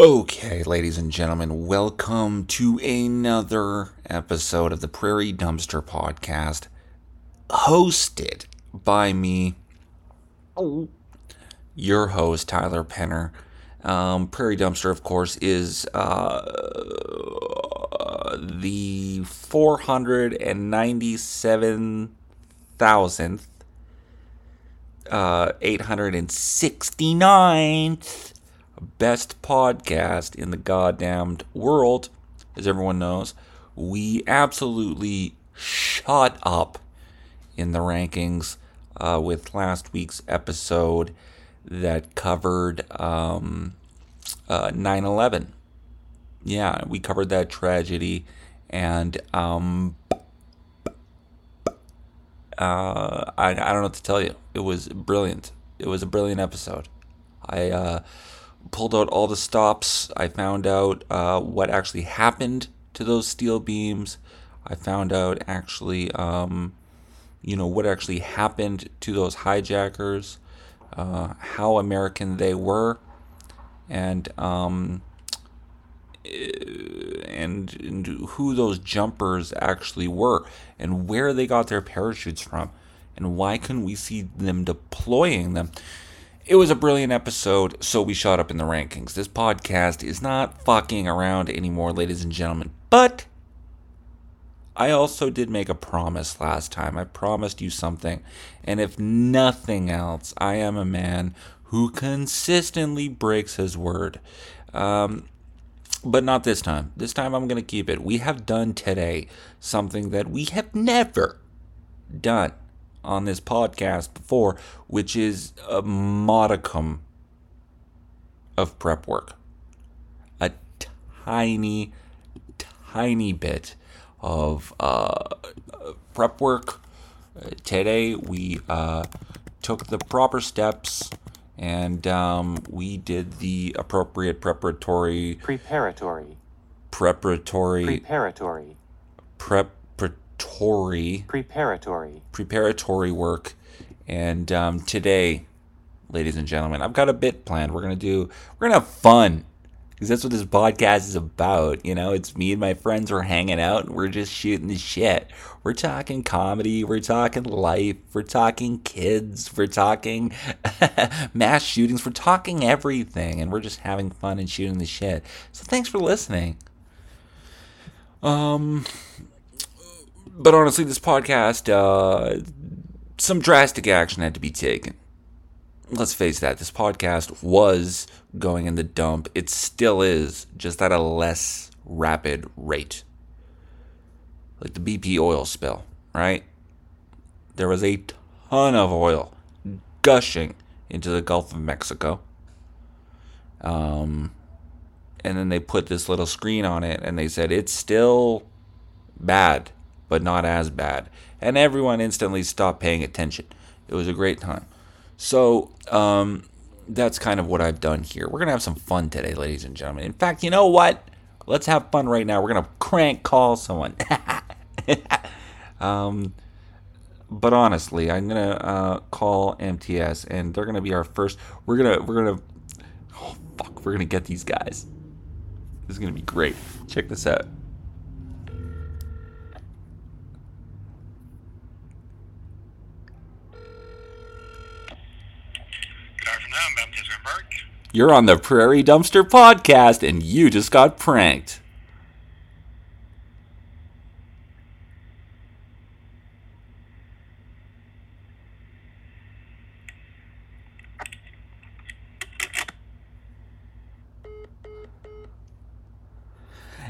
Okay, ladies and gentlemen, welcome to another episode of the Prairie Dumpster Podcast, hosted by me, your host, Tyler Penner. Um, Prairie Dumpster, of course, is uh, the 497,000th, uh, 869th best podcast in the goddamned world, as everyone knows. We absolutely shot up in the rankings uh, with last week's episode that covered um, uh, 9-11 yeah we covered that tragedy and um, uh, I, I don't know what to tell you. It was brilliant. It was a brilliant episode. I uh, pulled out all the stops. I found out uh, what actually happened to those steel beams. I found out actually um, you know what actually happened to those hijackers uh, how American they were, and um, and, and who those jumpers actually were, and where they got their parachutes from, and why couldn't we see them deploying them? It was a brilliant episode, so we shot up in the rankings. This podcast is not fucking around anymore, ladies and gentlemen, but I also did make a promise last time. I promised you something. And if nothing else, I am a man who consistently breaks his word. Um, but not this time. This time I'm going to keep it. We have done today something that we have never done on this podcast before, which is a modicum of prep work. A tiny, tiny bit of uh, prep work. today we uh, took the proper steps and um, we did the appropriate preparatory preparatory preparatory preparatory preparatory preparatory preparatory work and um, today ladies and gentlemen i've got a bit planned we're gonna do we're gonna have fun because that's what this podcast is about. You know, it's me and my friends. We're hanging out and we're just shooting the shit. We're talking comedy. We're talking life. We're talking kids. We're talking mass shootings. We're talking everything, and we're just having fun and shooting the shit. So thanks for listening. Um, but honestly, this podcast, uh, some drastic action had to be taken let's face that this podcast was going in the dump. It still is, just at a less rapid rate. Like the BP oil spill, right? There was a ton of oil gushing into the Gulf of Mexico. Um, and then they put this little screen on it and they said it's still bad, but not as bad. And everyone instantly stopped paying attention. It was a great time. So um, that's kind of what I've done here. We're gonna have some fun today, ladies and gentlemen. In fact, you know what? Let's have fun right now. We're gonna crank call someone. um, but honestly, I'm gonna uh, call MTS, and they're gonna be our first. We're gonna we're gonna oh fuck, we're gonna get these guys. This is gonna be great. Check this out. You're on the Prairie Dumpster Podcast and you just got pranked.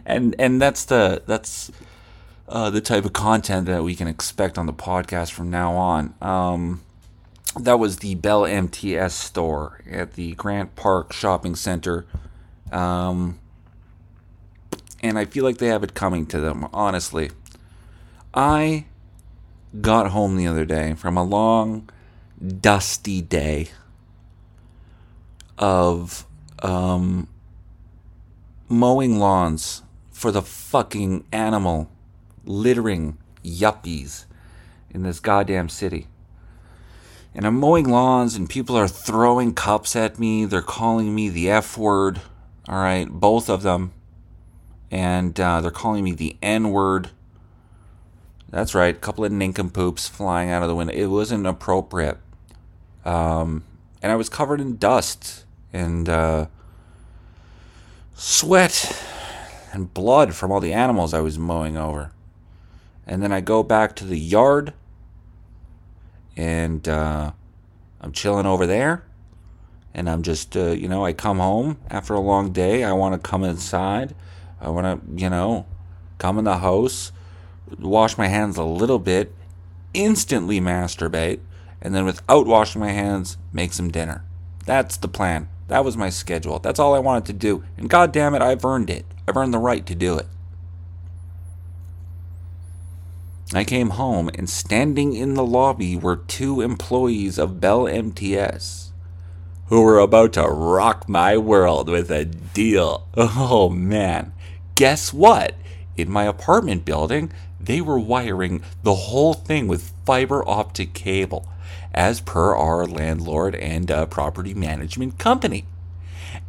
And and that's the that's uh, the type of content that we can expect on the podcast from now on. Um, that was the Bell MTS store at the Grant Park Shopping Center. Um, and I feel like they have it coming to them, honestly. I got home the other day from a long, dusty day of um, mowing lawns for the fucking animal littering yuppies in this goddamn city and I'm mowing lawns and people are throwing cups at me. They're calling me the F word. All right, both of them. And uh, they're calling me the N word. That's right, a couple of nincompoops flying out of the window. It wasn't appropriate. Um, and I was covered in dust and uh, sweat and blood from all the animals I was mowing over. And then I go back to the yard and uh, I'm chilling over there. And I'm just, uh, you know, I come home after a long day. I want to come inside. I want to, you know, come in the house, wash my hands a little bit, instantly masturbate, and then without washing my hands, make some dinner. That's the plan. That was my schedule. That's all I wanted to do. And god damn it, I've earned it. I've earned the right to do it. I came home, and standing in the lobby were two employees of Bell MTS who were about to rock my world with a deal. Oh man. Guess what? In my apartment building, they were wiring the whole thing with fiber optic cable, as per our landlord and uh, property management company.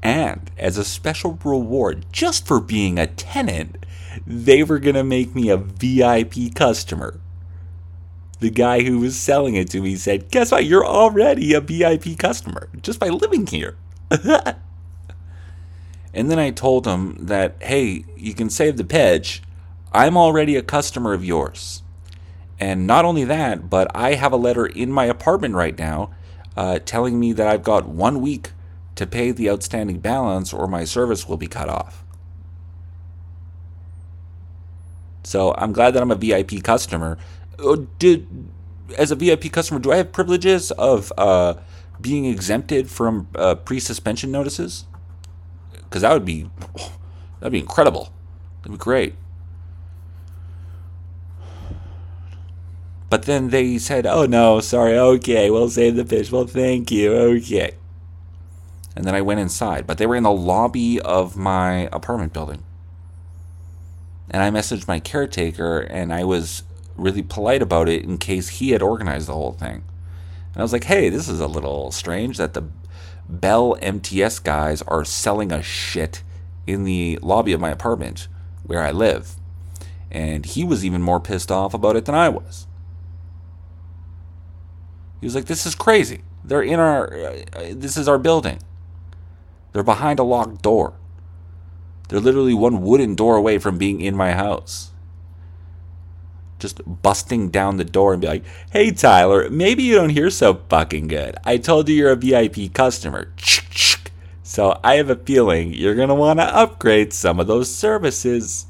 And as a special reward, just for being a tenant, they were going to make me a VIP customer. The guy who was selling it to me said, Guess what? You're already a VIP customer just by living here. and then I told him that, hey, you can save the pitch. I'm already a customer of yours. And not only that, but I have a letter in my apartment right now uh, telling me that I've got one week to pay the outstanding balance or my service will be cut off. So I'm glad that I'm a VIP customer. Uh, did as a VIP customer, do I have privileges of uh, being exempted from uh, pre-suspension notices? Because that would be that'd be incredible. That'd be great. But then they said, "Oh no, sorry. Okay, we'll save the fish. Well, thank you. Okay." And then I went inside, but they were in the lobby of my apartment building. And I messaged my caretaker, and I was really polite about it in case he had organized the whole thing. And I was like, hey, this is a little strange that the Bell MTS guys are selling a shit in the lobby of my apartment where I live. And he was even more pissed off about it than I was. He was like, this is crazy. They're in our, uh, this is our building. They're behind a locked door. They're literally one wooden door away from being in my house. Just busting down the door and be like, hey, Tyler, maybe you don't hear so fucking good. I told you you're a VIP customer. So I have a feeling you're going to want to upgrade some of those services.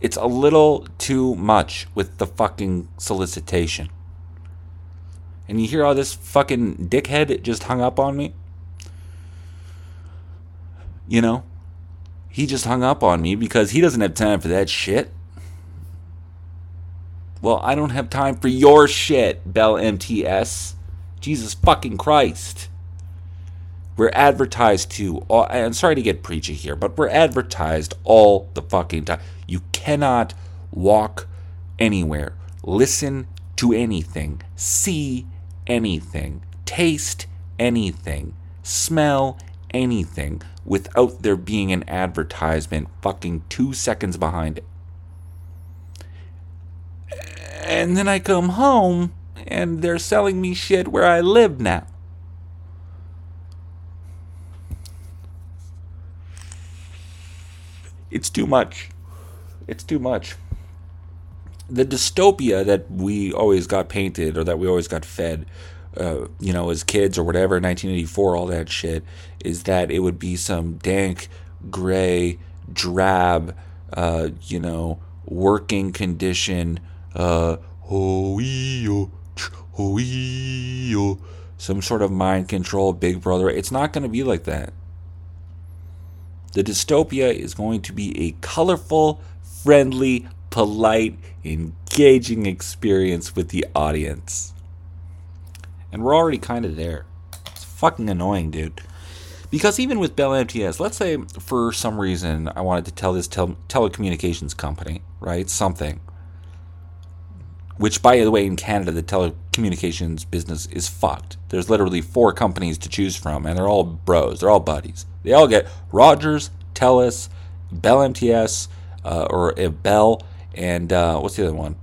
It's a little too much with the fucking solicitation. And you hear all this fucking dickhead just hung up on me? You know? He just hung up on me because he doesn't have time for that shit. Well, I don't have time for your shit, Bell MTS. Jesus fucking Christ. We're advertised to, all, I'm sorry to get preachy here, but we're advertised all the fucking time. You cannot walk anywhere, listen to anything, see anything, taste anything, smell anything without there being an advertisement fucking two seconds behind it. And then I come home and they're selling me shit where I live now. It's too much. It's too much. The dystopia that we always got painted or that we always got fed uh, you know, as kids or whatever, 1984, all that shit, is that it would be some dank, gray, drab, uh, you know, working condition, uh, some sort of mind control, big brother. It's not going to be like that. The dystopia is going to be a colorful, friendly, polite, engaging experience with the audience. And we're already kind of there. It's fucking annoying, dude. Because even with Bell MTS, let's say for some reason I wanted to tell this tel- telecommunications company, right, something. Which, by the way, in Canada, the telecommunications business is fucked. There's literally four companies to choose from, and they're all bros. They're all buddies. They all get Rogers, Telus, Bell MTS, uh, or uh, Bell, and uh, what's the other one?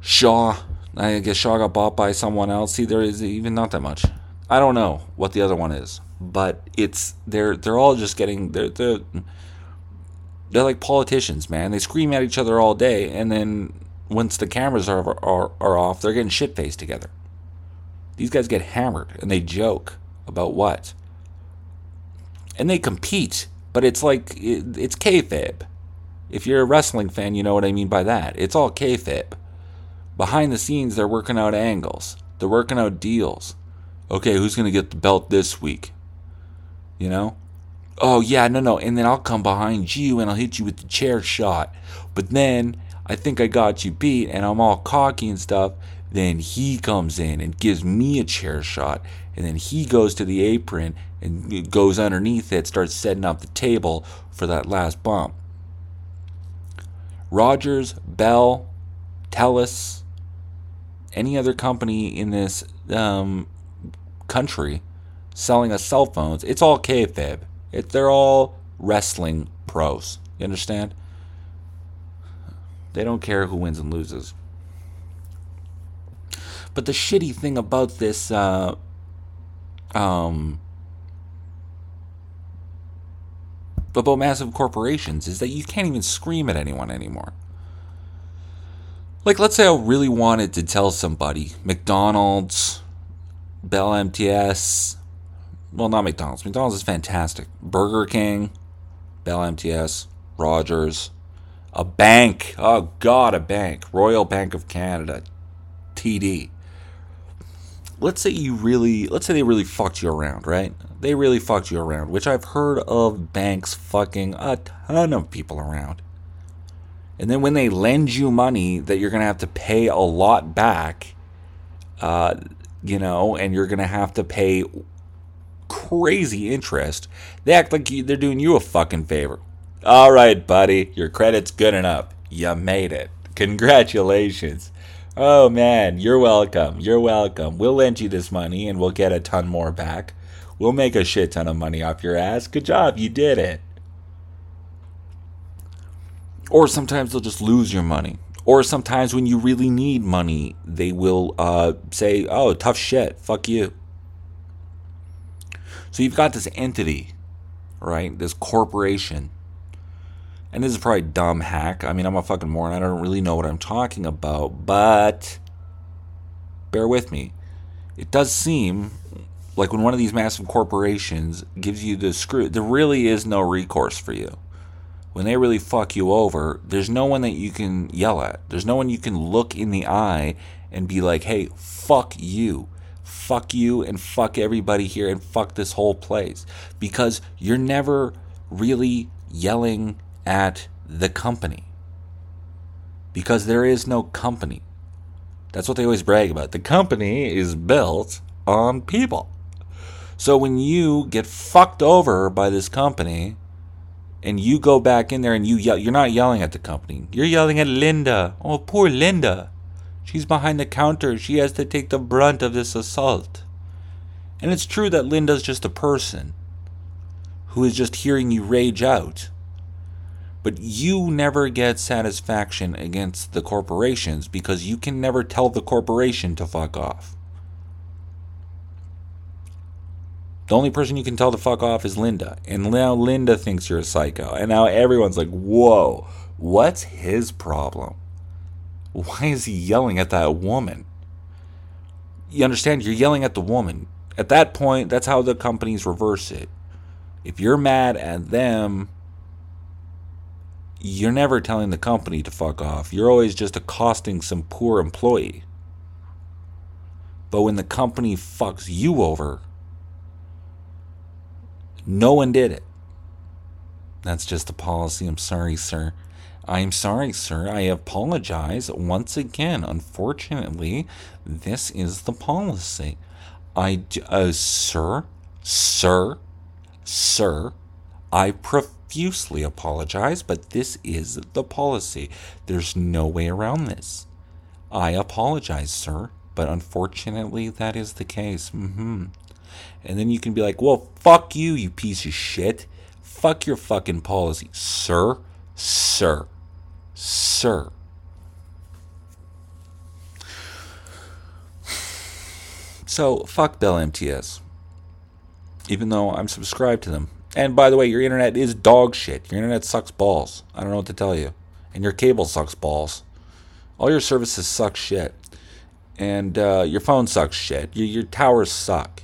Shaw. I guess Shaw got bought by someone else. See, there is even not that much. I don't know what the other one is, but it's they're they're all just getting they're they're they're like politicians, man. They scream at each other all day, and then once the cameras are are, are off, they're getting shit faced together. These guys get hammered and they joke about what, and they compete, but it's like it, it's kayfabe. If you're a wrestling fan, you know what I mean by that. It's all kayfabe. Behind the scenes, they're working out angles. They're working out deals. Okay, who's gonna get the belt this week? You know? Oh yeah, no, no. And then I'll come behind you and I'll hit you with the chair shot. But then I think I got you beat, and I'm all cocky and stuff. Then he comes in and gives me a chair shot, and then he goes to the apron and goes underneath it, starts setting up the table for that last bump. Rogers, Bell, Telus, any other company in this um, country selling us cell phones, it's all kayfabe. It, they're all wrestling pros. You understand? They don't care who wins and loses. But the shitty thing about this, uh, um, about massive corporations is that you can't even scream at anyone anymore. Like, let's say I really wanted to tell somebody McDonald's, Bell MTS, well, not McDonald's. McDonald's is fantastic. Burger King, Bell MTS, Rogers, a bank. Oh, God, a bank. Royal Bank of Canada, TD. Let's say you really, let's say they really fucked you around, right? They really fucked you around, which I've heard of banks fucking a ton of people around. And then when they lend you money that you're going to have to pay a lot back, uh, you know, and you're going to have to pay crazy interest, they act like they're doing you a fucking favor. All right, buddy, your credit's good enough. You made it. Congratulations. Oh man, you're welcome. You're welcome. We'll lend you this money and we'll get a ton more back. We'll make a shit ton of money off your ass. Good job, you did it. Or sometimes they'll just lose your money. Or sometimes when you really need money, they will uh, say, oh, tough shit, fuck you. So you've got this entity, right? This corporation. And this is probably dumb hack. I mean, I'm a fucking moron. I don't really know what I'm talking about, but bear with me. It does seem like when one of these massive corporations gives you the screw, there really is no recourse for you when they really fuck you over, there's no one that you can yell at. There's no one you can look in the eye and be like, hey, fuck you. Fuck you and fuck everybody here and fuck this whole place. Because you're never really yelling at the company. Because there is no company. That's what they always brag about. The company is built on people. So when you get fucked over by this company, and you go back in there and you yell, you're not yelling at the company. You're yelling at Linda. Oh, poor Linda. She's behind the counter. She has to take the brunt of this assault. And it's true that Linda's just a person who is just hearing you rage out. But you never get satisfaction against the corporations because you can never tell the corporation to fuck off. The only person you can tell to fuck off is Linda. And now Linda thinks you're a psycho. And now everyone's like, whoa, what's his problem? Why is he yelling at that woman? You understand? You're yelling at the woman. At that point, that's how the companies reverse it. If you're mad at them, you're never telling the company to fuck off. You're always just accosting some poor employee. But when the company fucks you over, no one did it. That's just the policy. I'm sorry, sir. I'm sorry, sir. I apologize once again. Unfortunately, this is the policy. I, uh, sir, sir, sir, I profusely apologize, but this is the policy. There's no way around this. I apologize, sir, but unfortunately, that is the case. Mm-hmm. And then you can be like, well, fuck you, you piece of shit. Fuck your fucking policy. Sir, sir, sir. So, fuck Bell MTS. Even though I'm subscribed to them. And by the way, your internet is dog shit. Your internet sucks balls. I don't know what to tell you. And your cable sucks balls. All your services suck shit. And uh, your phone sucks shit. Your, your towers suck.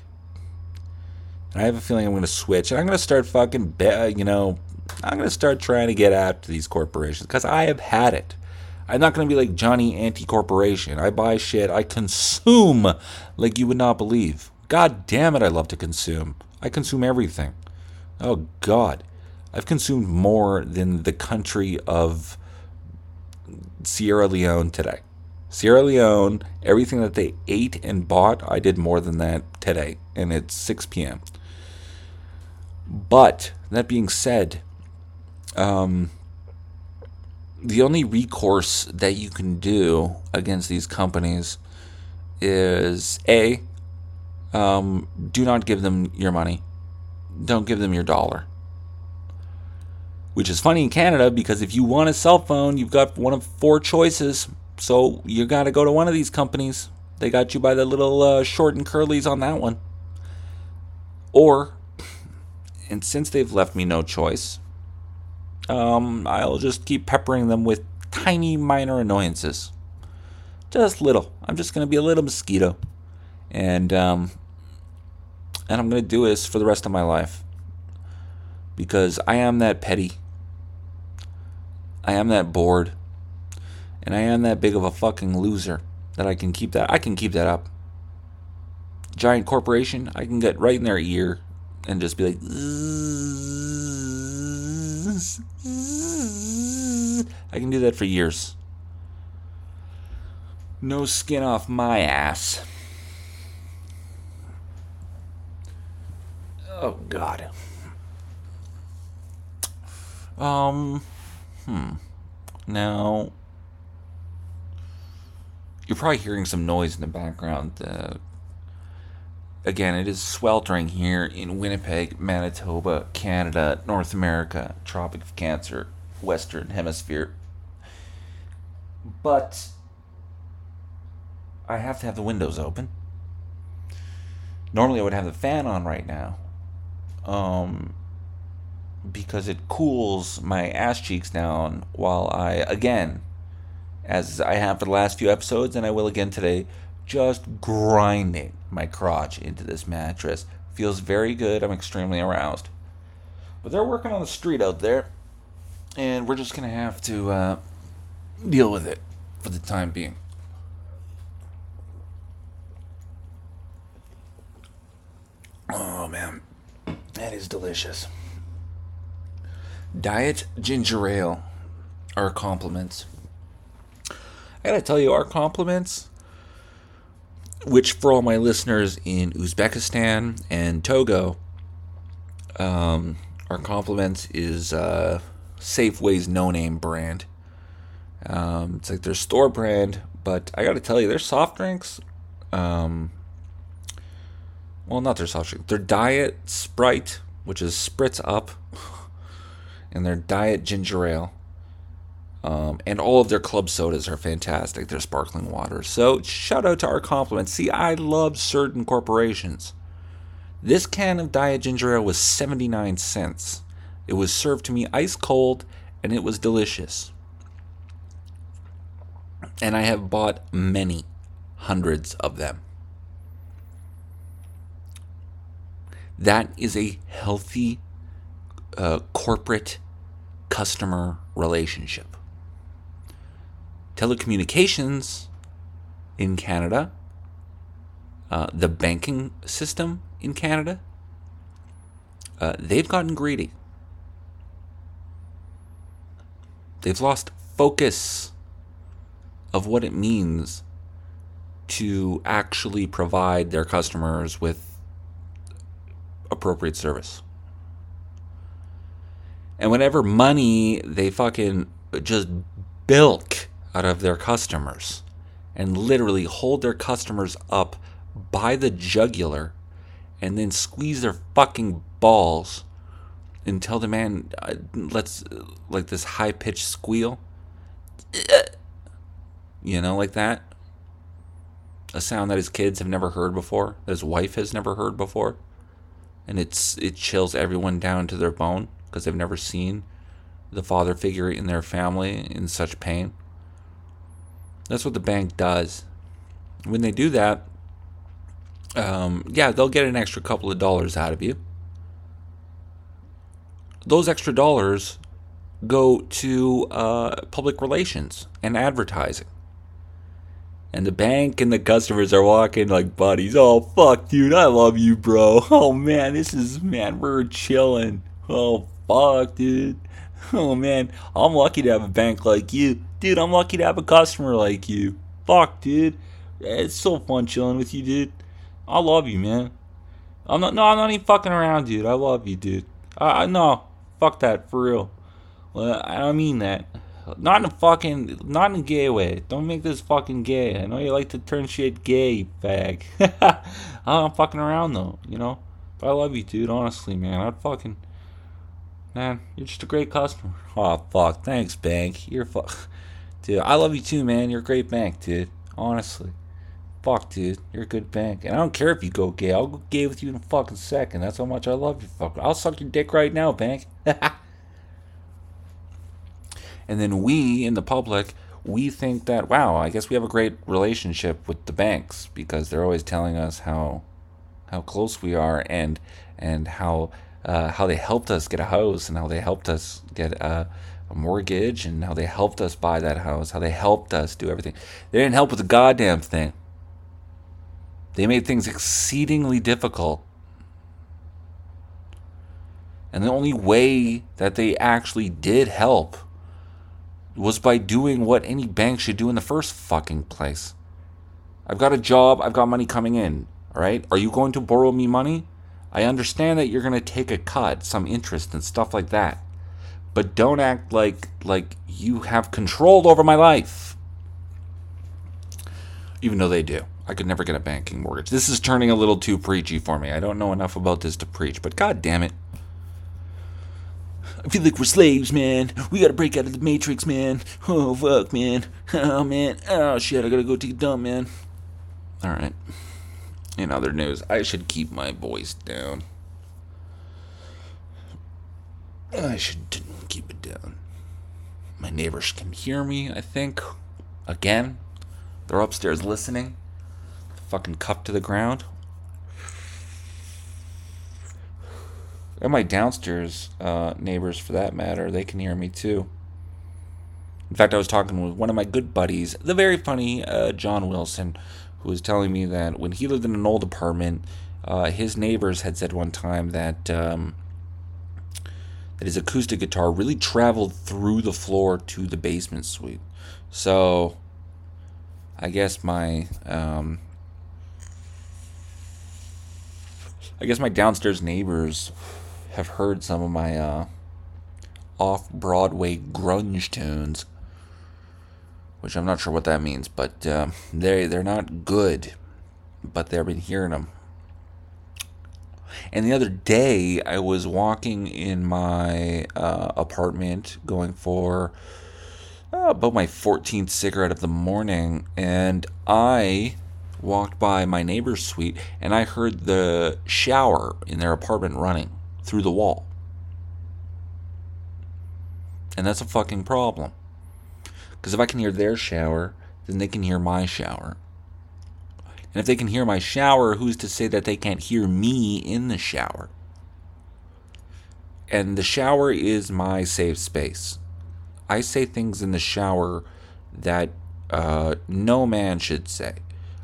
And I have a feeling I'm going to switch. And I'm going to start fucking, be- you know, I'm going to start trying to get after these corporations because I have had it. I'm not going to be like Johnny Anti Corporation. I buy shit, I consume like you would not believe. God damn it, I love to consume. I consume everything. Oh, God. I've consumed more than the country of Sierra Leone today. Sierra Leone, everything that they ate and bought, I did more than that today. And it's 6 p.m. But, that being said, um, the only recourse that you can do against these companies is A, um, do not give them your money. Don't give them your dollar. Which is funny in Canada because if you want a cell phone, you've got one of four choices. So you got to go to one of these companies. They got you by the little uh, short and curlies on that one. Or, and since they've left me no choice, um, I'll just keep peppering them with tiny minor annoyances. Just little. I'm just going to be a little mosquito. And, um, and I'm going to do this for the rest of my life. Because I am that petty. I am that bored. And I am that big of a fucking loser that I can keep that. I can keep that up. Giant corporation, I can get right in their ear and just be like, I can do that for years. No skin off my ass. Oh God. Um. Hmm. Now, you're probably hearing some noise in the background. Uh, again, it is sweltering here in Winnipeg, Manitoba, Canada, North America, Tropic of Cancer, Western Hemisphere. But I have to have the windows open. Normally, I would have the fan on right now. Um, because it cools my ass cheeks down while I, again, as I have for the last few episodes, and I will again today, just grinding my crotch into this mattress. Feels very good. I'm extremely aroused. But they're working on the street out there, and we're just going to have to uh, deal with it for the time being. Oh, man. That is delicious. Diet ginger ale. Our compliments. I gotta tell you, our compliments, which for all my listeners in Uzbekistan and Togo, um, our compliments is uh, Safeway's no name brand. Um, it's like their store brand, but I gotta tell you, their soft drinks, um, well, not their soft drink, their diet Sprite, which is Spritz Up, and their diet ginger ale. Um, and all of their club sodas are fantastic. They're sparkling water. So shout out to our compliments. See, I love certain corporations. This can of Diet Ginger Ale was 79 cents. It was served to me ice cold and it was delicious. And I have bought many, hundreds of them. That is a healthy uh, corporate customer relationship telecommunications in Canada, uh, the banking system in Canada, uh, they've gotten greedy. They've lost focus of what it means to actually provide their customers with appropriate service. And whatever money they fucking just bilk out of their customers and literally hold their customers up by the jugular and then squeeze their fucking balls until the man uh, lets uh, like this high pitched squeal. You know, like that. A sound that his kids have never heard before, that his wife has never heard before, and it's it chills everyone down to their bone because they've never seen the father figure in their family in such pain. That's what the bank does. When they do that, um, yeah, they'll get an extra couple of dollars out of you. Those extra dollars go to uh, public relations and advertising. And the bank and the customers are walking like buddies. Oh, fuck, dude, I love you, bro. Oh, man, this is, man, we're chilling. Oh, fuck, dude. Oh, man, I'm lucky to have a bank like you. Dude, I'm lucky to have a customer like you. Fuck, dude. It's so fun chilling with you, dude. I love you, man. I'm not, no, I'm not even fucking around, dude. I love you, dude. I, I no, fuck that, for real. Well, I don't mean that. Not in a fucking, not in a gay way. Don't make this fucking gay. I know you like to turn shit gay, fag. I'm fucking around though, you know. But I love you, dude. Honestly, man. I'd fucking, man. You're just a great customer. Oh fuck, thanks, bank. You're fuck, dude. I love you too, man. You're a great bank, dude. Honestly. Fuck, dude. You're a good bank. And I don't care if you go gay. I'll go gay with you in a fucking second. That's how much I love you, fuck. I'll suck your dick right now, bank. And then we, in the public, we think that, wow, I guess we have a great relationship with the banks because they're always telling us how how close we are and and how uh, how they helped us get a house and how they helped us get a, a, mortgage and how they helped us buy that house, how they helped us do everything. They didn't help with the goddamn thing. They made things exceedingly difficult. And the only way that they actually did help was by doing what any bank should do in the first fucking place. I've got a job, I've got money coming in, all right? Are you going to borrow me money? I understand that you're going to take a cut, some interest and stuff like that. But don't act like like you have control over my life. Even though they do. I could never get a banking mortgage. This is turning a little too preachy for me. I don't know enough about this to preach, but god damn it. I feel like we're slaves, man. We gotta break out of the matrix, man. Oh, fuck, man. Oh, man. Oh, shit, I gotta go take a dump, man. Alright. In other news, I should keep my voice down. I should keep it down. My neighbors can hear me, I think. Again. They're upstairs listening. Fucking cup to the ground. And my downstairs uh, neighbors, for that matter, they can hear me too. In fact, I was talking with one of my good buddies, the very funny uh, John Wilson, who was telling me that when he lived in an old apartment, uh, his neighbors had said one time that um, that his acoustic guitar really traveled through the floor to the basement suite. So, I guess my um, I guess my downstairs neighbors have heard some of my uh, off Broadway grunge tunes, which I'm not sure what that means, but uh, they they're not good, but they've been hearing them. And the other day, I was walking in my uh, apartment, going for uh, about my 14th cigarette of the morning, and I walked by my neighbor's suite, and I heard the shower in their apartment running through the wall. And that's a fucking problem. Because if I can hear their shower, then they can hear my shower. And if they can hear my shower, who's to say that they can't hear me in the shower? And the shower is my safe space. I say things in the shower that uh, no man should say.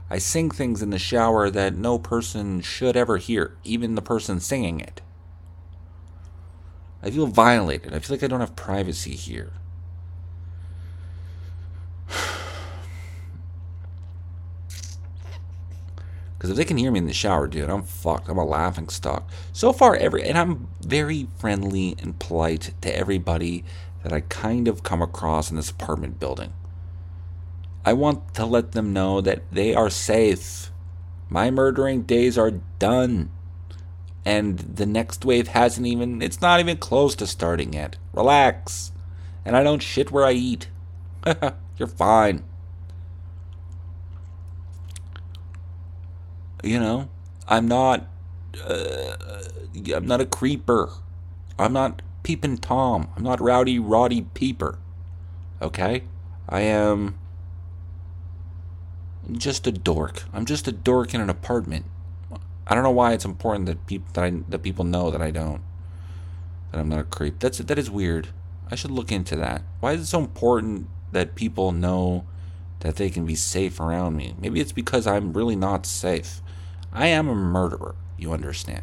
I sing things in the shower that no person should ever hear, even the person singing it. I feel violated. I feel like I don't have privacy here. Because if they can hear me in the shower, dude, I'm fucked. I'm a laughing stock. So far, every and I'm very friendly and polite to everybody that I kind of come across in this apartment building. I want to let them know that they are safe. My murdering days are done. And the next wave hasn't even, it's not even close to starting yet. Relax. And I don't shit where I eat. You're fine. You know, I'm not, uh, I'm not a creeper. I'm not peeping Tom. I'm not rowdy Roddy Peeper. Okay? I am just a dork. I'm just a dork in an apartment. I don't know why it's important that people that I that people know that I don't that I'm not a creep. That's that is weird. I should look into that. Why is it so important that people know that they can be safe around me? Maybe it's because I'm really not safe. I am a murderer. You understand?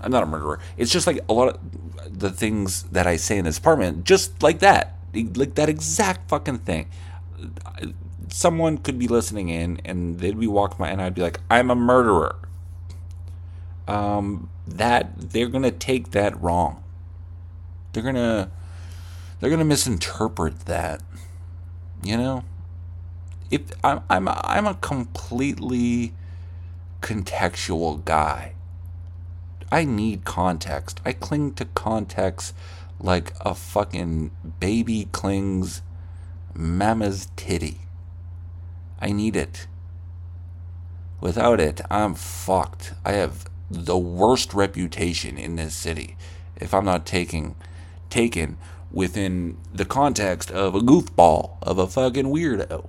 I'm not a murderer. It's just like a lot of the things that I say in this apartment, just like that, like that exact fucking thing. Someone could be listening in, and they'd be walking by, and I'd be like, "I'm a murderer." Um, that they're gonna take that wrong. They're gonna they're gonna misinterpret that. You know, if I'm I'm I'm a completely contextual guy. I need context. I cling to context like a fucking baby clings mama's titty. I need it. Without it, I'm fucked. I have the worst reputation in this city if I'm not taking taken within the context of a goofball, of a fucking weirdo.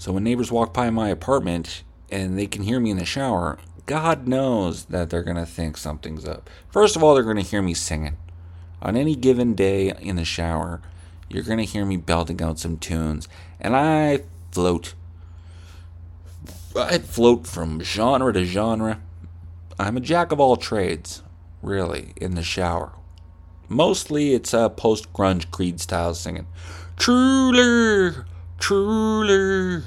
So when neighbors walk by my apartment and they can hear me in the shower, God knows that they're going to think something's up. First of all, they're going to hear me singing. On any given day in the shower, you're going to hear me belting out some tunes. And I float. I float from genre to genre. I'm a jack of all trades, really, in the shower. Mostly it's uh, post grunge Creed style singing. Truly, truly,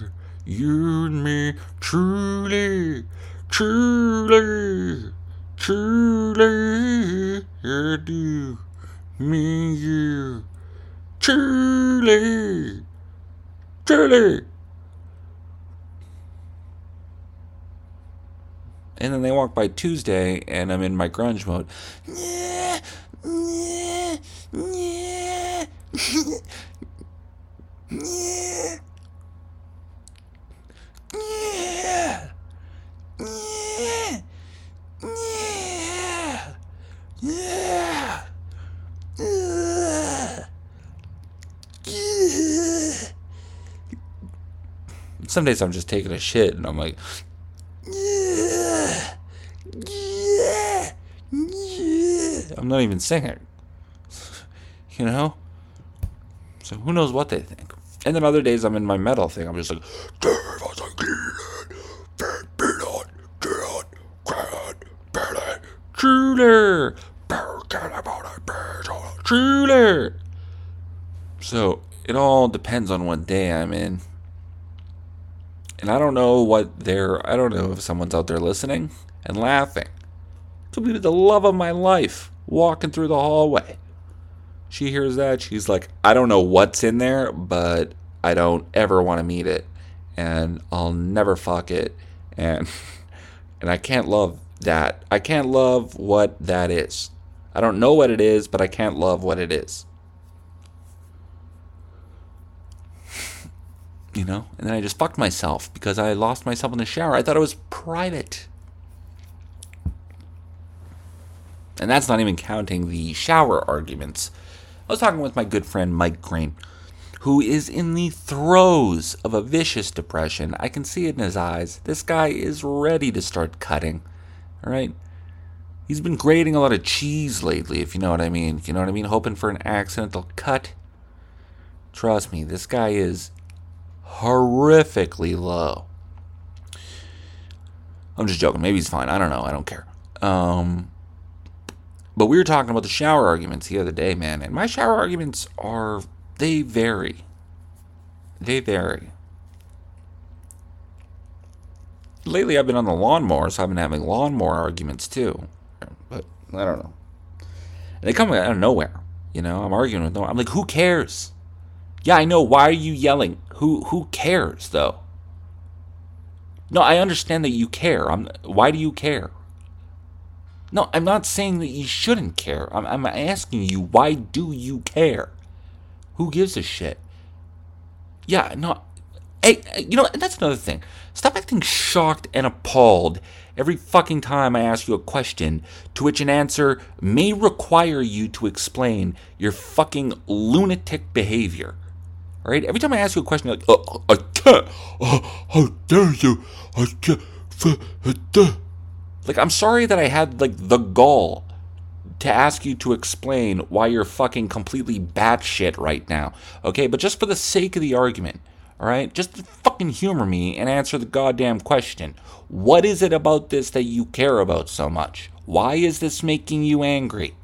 you and me, truly, truly, truly, I do, me, you, truly, truly. And then they walk by Tuesday, and I'm in my grunge mode. Yeah, yeah, yeah, yeah. Yeah. Some days I'm just taking a shit and I'm like. Yeah. Yeah. I'm not even singing. You know? So who knows what they think. And then other days I'm in my metal thing. I'm just like, Truly, truly. So it all depends on what day I'm in. And I don't know what they're, I don't know if someone's out there listening and laughing. Could be the love of my life walking through the hallway. She hears that. She's like, I don't know what's in there, but I don't ever want to meet it. And I'll never fuck it. And, and I can't love that. I can't love what that is. I don't know what it is, but I can't love what it is. You know? And then I just fucked myself because I lost myself in the shower. I thought it was private. And that's not even counting the shower arguments. I was talking with my good friend Mike Crane, who is in the throes of a vicious depression. I can see it in his eyes. This guy is ready to start cutting. All right? He's been grating a lot of cheese lately, if you know what I mean. You know what I mean? Hoping for an accidental cut. Trust me, this guy is horrifically low. I'm just joking. Maybe he's fine. I don't know. I don't care. Um, but we were talking about the shower arguments the other day, man. And my shower arguments are, they vary. They vary. Lately, I've been on the lawnmower, so I've been having lawnmower arguments too. But I don't know. They come out of nowhere. You know, I'm arguing with no. I'm like, who cares? Yeah, I know. Why are you yelling? Who who cares though? No, I understand that you care. I'm, why do you care? No, I'm not saying that you shouldn't care. I'm, I'm asking you, why do you care? Who gives a shit? Yeah, no. Hey, you know, that's another thing. Stop acting shocked and appalled every fucking time I ask you a question to which an answer may require you to explain your fucking lunatic behavior. All right? Every time I ask you a question, you're like, uh, I can't. Uh, how dare you? I can't. Like, I'm sorry that I had, like, the gall to ask you to explain why you're fucking completely batshit right now. Okay? But just for the sake of the argument, all right? Just fucking humor me and answer the goddamn question. What is it about this that you care about so much? Why is this making you angry?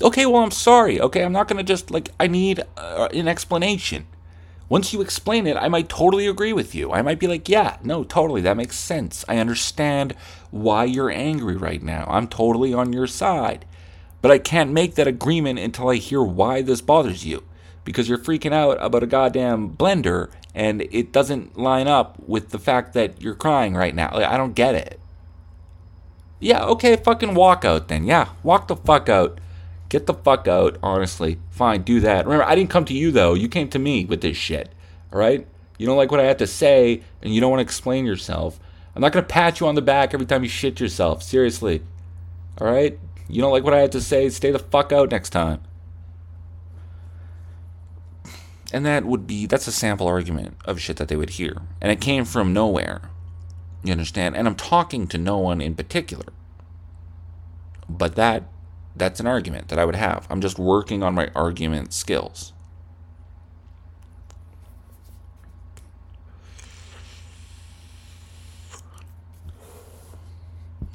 Okay, well, I'm sorry. Okay, I'm not to just, like, I need uh, an explanation. Once you explain it, I might totally agree with you. I might be like, yeah, no, totally, that makes sense. I understand why you're angry right now. I'm totally on your side. But I can't make that agreement until I hear why this bothers you. Because you're freaking out about a goddamn blender and it doesn't line up with the fact that you're crying right now. Like, I don't get it. Yeah, okay, fucking walk out then. Yeah, walk the fuck out. Get the fuck out, honestly. Fine, do that. Remember, I didn't come to you though. You came to me with this shit. All right? You don't like what I have to say and you don't want to explain yourself. I'm not going to pat you on the back every time you shit yourself. Seriously. All right? You don't like what I have to say? Stay the fuck out next time. And that would be that's a sample argument of shit that they would hear. And it came from nowhere. You understand? And I'm talking to no one in particular. But that that's an argument that I would have. I'm just working on my argument skills.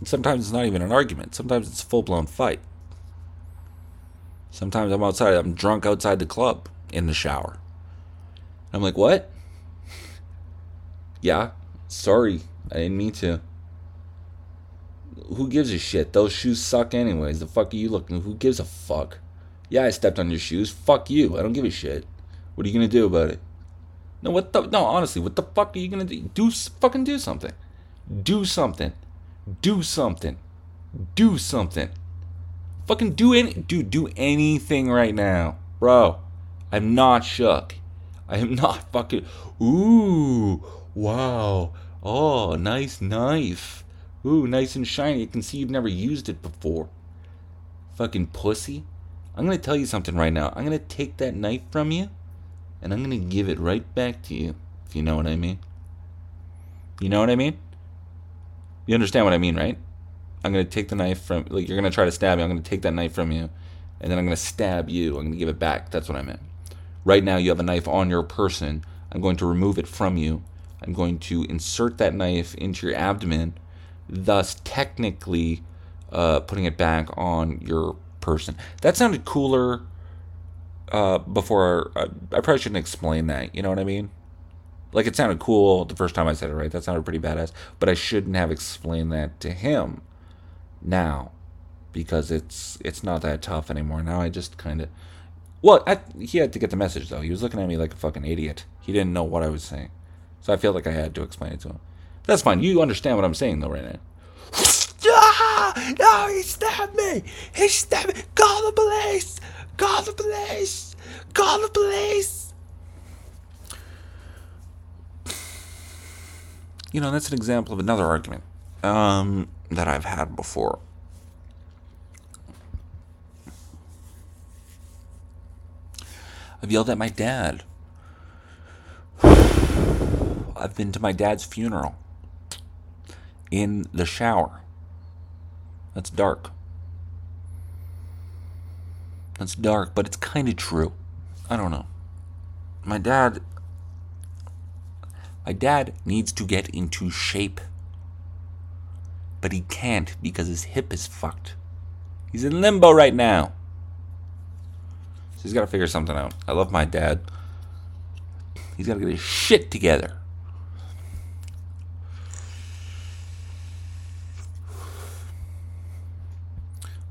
Sometimes it's not even an argument. Sometimes it's a full blown fight. Sometimes I'm outside, I'm drunk outside the club in the shower. I'm like, what? yeah, sorry. I didn't mean to who gives a shit? Those shoes suck anyways. The fuck are you looking? Who gives a fuck? Yeah, I stepped on your shoes. Fuck you. I don't give a shit. What are you gonna do about it? No, what the? No, honestly, what the fuck are you gonna do? Do fucking do something. Do something. Do something. Do something. Fucking do any, dude. Do anything right now, bro. I'm not shook. I am not fucking. Ooh, wow. Oh, nice knife. Ooh, nice and shiny. You can see you've never used it before. Fucking pussy. I'm gonna tell you something right now. I'm gonna take that knife from you, and I'm gonna give it right back to you, if you know what I mean. You know what I mean? You understand what I mean, right? I'm gonna take the knife from like you're gonna try to stab me. I'm gonna take that knife from you, and then I'm gonna stab you. I'm gonna give it back. That's what I meant. Right now, you have a knife on your person. I'm going to remove it from you. I'm going to insert that knife into your abdomen thus technically uh, putting it back on your person. That sounded cooler uh, before. Uh, I probably shouldn't explain that. You know what I mean? Like it sounded cool the first time I said it, right? That sounded pretty badass. But I shouldn't have explained that to him now because it's it's not that tough anymore. Now I just kind of. Well, I, he had to get the message though. He was looking at me like a fucking idiot. He didn't know what I was saying, so I feel like I had to explain it to him. That's fine. You understand what I'm saying, though, right now. Ah! No, he stabbed me! He stabbed me! Call the police! Call the police! Call the police! You know, that's an example of another argument um, that I've had before. I've yelled at my dad. I've been to my dad's funeral in the shower. That's dark. That's dark, but it's kind of true. I don't know. My dad. My dad needs to get into shape. But he can't because his hip is fucked. He's in limbo right now. So he's got to figure something out. I love my dad. He's got to get his shit together.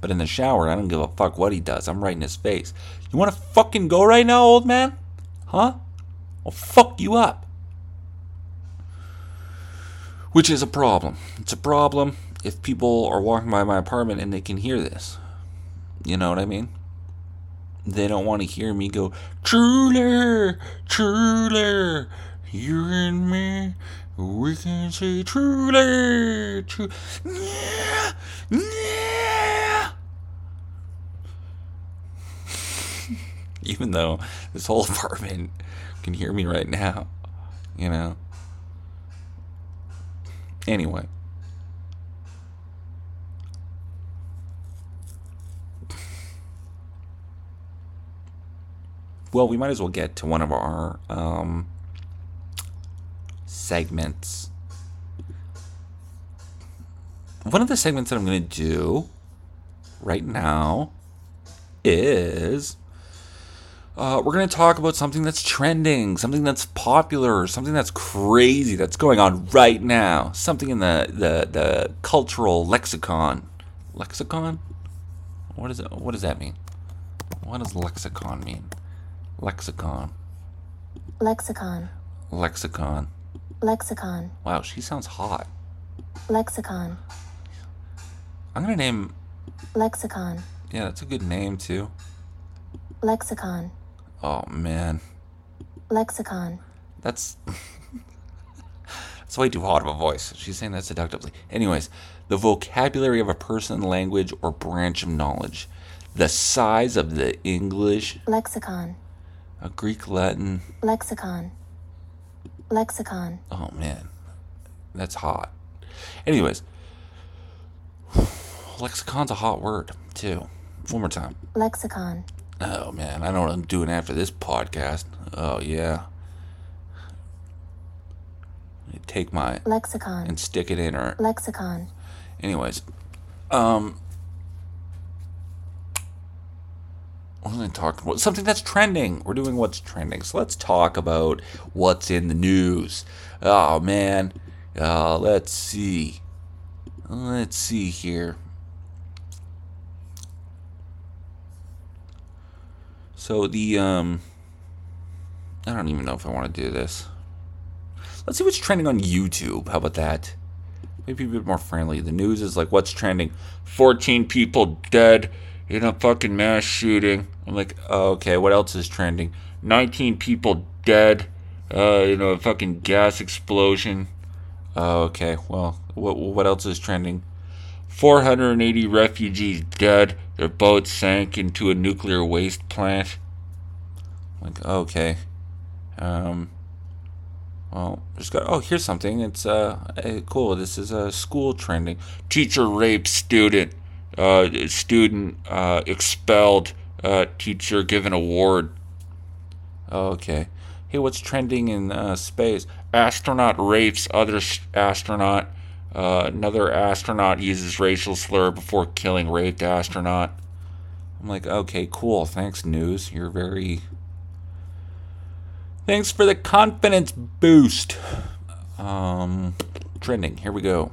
But in the shower, I don't give a fuck what he does. I'm right in his face. You want to fucking go right now, old man? Huh? I'll fuck you up. which is a problem. It's a problem if people are walking by my apartment and they can hear this. You know what I mean? They don't want to hear me go, truly, truly, you and me, we can say truly, true, yeah, yeah. Even though this whole apartment can hear me right now, you know. Anyway. Well, we might as well get to one of our um, segments. One of the segments that I'm going to do right now is uh, we're going to talk about something that's trending, something that's popular, something that's crazy that's going on right now, something in the, the, the cultural lexicon. Lexicon? What is it? What does that mean? What does lexicon mean? Lexicon. Lexicon. Lexicon. Lexicon. Wow, she sounds hot. Lexicon. I'm gonna name. Lexicon. Yeah, that's a good name too. Lexicon. Oh man, Lexicon. that's that's way too hot of a voice. She's saying that seductively. Anyways, the vocabulary of a person, language, or branch of knowledge, the size of the English, Lexicon. a Greek, Latin. Lexicon. Lexicon. Oh man, that's hot. Anyways, lexicon's a hot word too. One more time. Lexicon. Oh man, I don't know what I'm doing after this podcast. Oh yeah. Take my Lexicon. and stick it in her. Lexicon. Anyways, um, what was I talking about? Something that's trending. We're doing what's trending. So let's talk about what's in the news. Oh man, uh, let's see. Let's see here. So the um, I don't even know if I want to do this. Let's see what's trending on YouTube. How about that? Maybe a bit more friendly. The news is like, what's trending? 14 people dead in a fucking mass shooting. I'm like, oh, okay, what else is trending? 19 people dead uh, in a fucking gas explosion. Oh, okay, well, what, what else is trending? 480 refugees dead. Their boat sank into a nuclear waste plant. Like, okay. Um, well, just got. Oh, here's something. It's uh, eh, cool. This is a uh, school trending. Teacher rapes student. Uh, student uh, expelled. Uh, teacher given award. Okay. Hey, what's trending in uh, space? Astronaut rapes other s- astronaut. Uh, another astronaut uses racial slur before killing raped astronaut. I'm like, okay, cool. Thanks, news. You're very Thanks for the confidence boost. Um, trending. Here we go.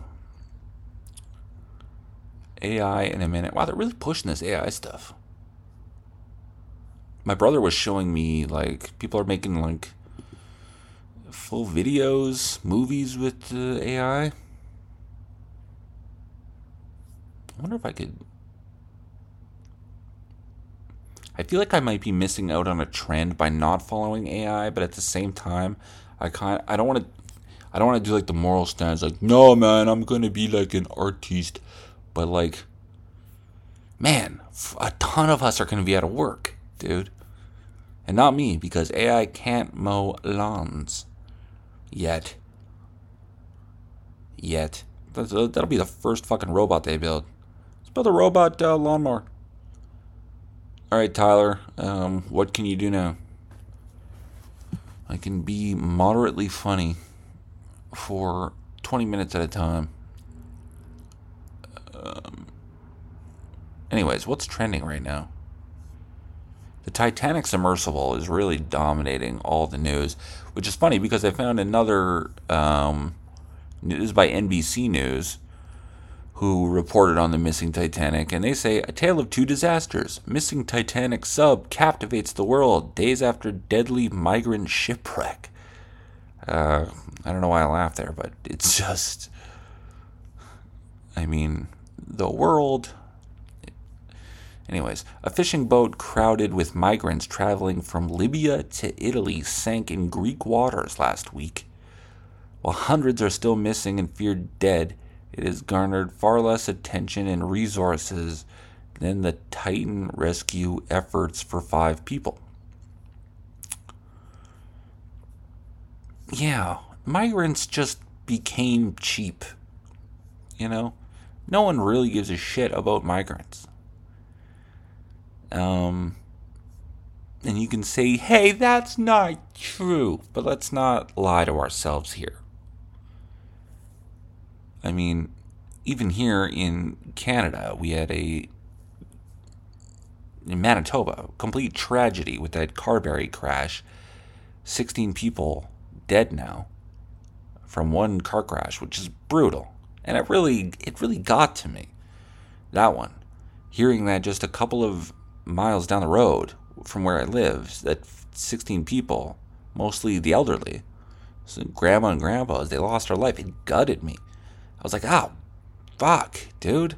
AI in a minute. Wow, they're really pushing this AI stuff. My brother was showing me like people are making like full videos, movies with uh, AI. I wonder if I could I feel like I might be missing out on a trend by not following AI, but at the same time, I kind I don't want to I don't want to do like the moral stance like no man, I'm to be like an artiste, but like man, a ton of us are to be out of work, dude. And not me because AI can't mow lawns yet. Yet. That'll be the first fucking robot they build. Build a robot uh, lawnmower. All right, Tyler, um, what can you do now? I can be moderately funny for 20 minutes at a time. Um, anyways, what's trending right now? The Titanic submersible is really dominating all the news, which is funny because I found another um, news by NBC News who reported on the missing Titanic, and they say a tale of two disasters. Missing Titanic sub captivates the world days after deadly migrant shipwreck. Uh, I don't know why I laughed there, but it's just I mean, the world. Anyways, a fishing boat crowded with migrants traveling from Libya to Italy sank in Greek waters last week. While hundreds are still missing and feared dead, it has garnered far less attention and resources than the Titan rescue efforts for five people. Yeah, migrants just became cheap. You know, no one really gives a shit about migrants. Um, and you can say, hey, that's not true, but let's not lie to ourselves here. I mean, even here in Canada, we had a in Manitoba, complete tragedy with that Carberry crash. 16 people dead now from one car crash, which is brutal. And it really it really got to me. That one. Hearing that just a couple of miles down the road from where I live, that 16 people, mostly the elderly, so grandma and grandpa, as they lost their life, it gutted me. I was like, oh, fuck, dude.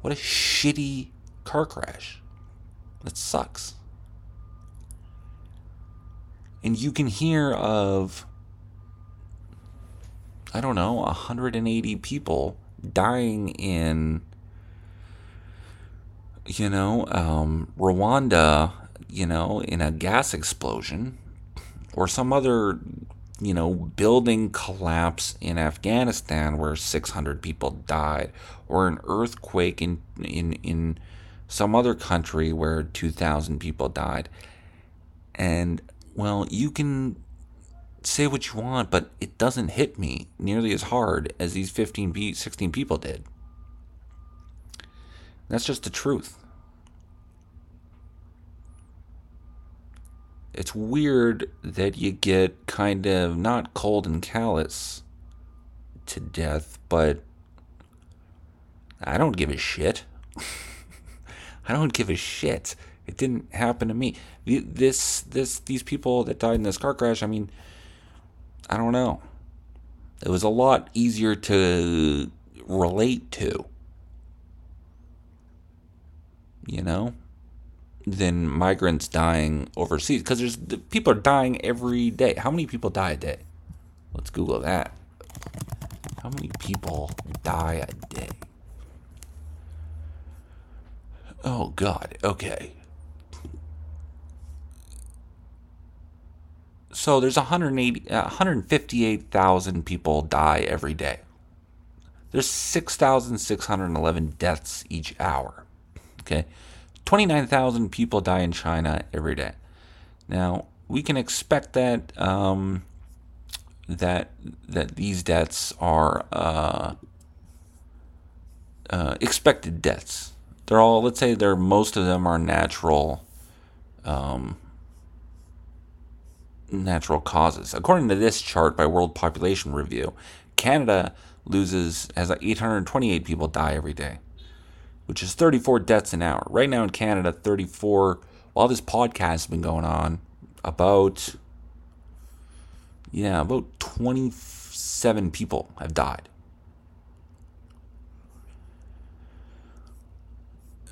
What a shitty car crash. That sucks. And you can hear of, I don't know, 180 people dying in, you know, um, Rwanda, you know, in a gas explosion or some other you know, building collapse in Afghanistan where 600 people died, or an earthquake in in in some other country where 2,000 people died. And well, you can say what you want, but it doesn't hit me nearly as hard as these 15 16 people did. That's just the truth. It's weird that you get kind of not cold and callous to death, but I don't give a shit. I don't give a shit. It didn't happen to me. This, this, these people that died in this car crash. I mean, I don't know. It was a lot easier to relate to. You know, than migrants dying overseas because there's people are dying every day. How many people die a day? Let's Google that. How many people die a day? Oh God. Okay. So there's 180, uh, 158,000 people die every day. There's 6,611 deaths each hour. Okay. 29,000 people die in China every day. Now, we can expect that um, that that these deaths are uh, uh, expected deaths. They're all, let's say, they're most of them are natural, um, natural causes. According to this chart by World Population Review, Canada loses has 828 people die every day which is 34 deaths an hour. Right now in Canada, 34, while this podcast has been going on, about, yeah, about 27 people have died.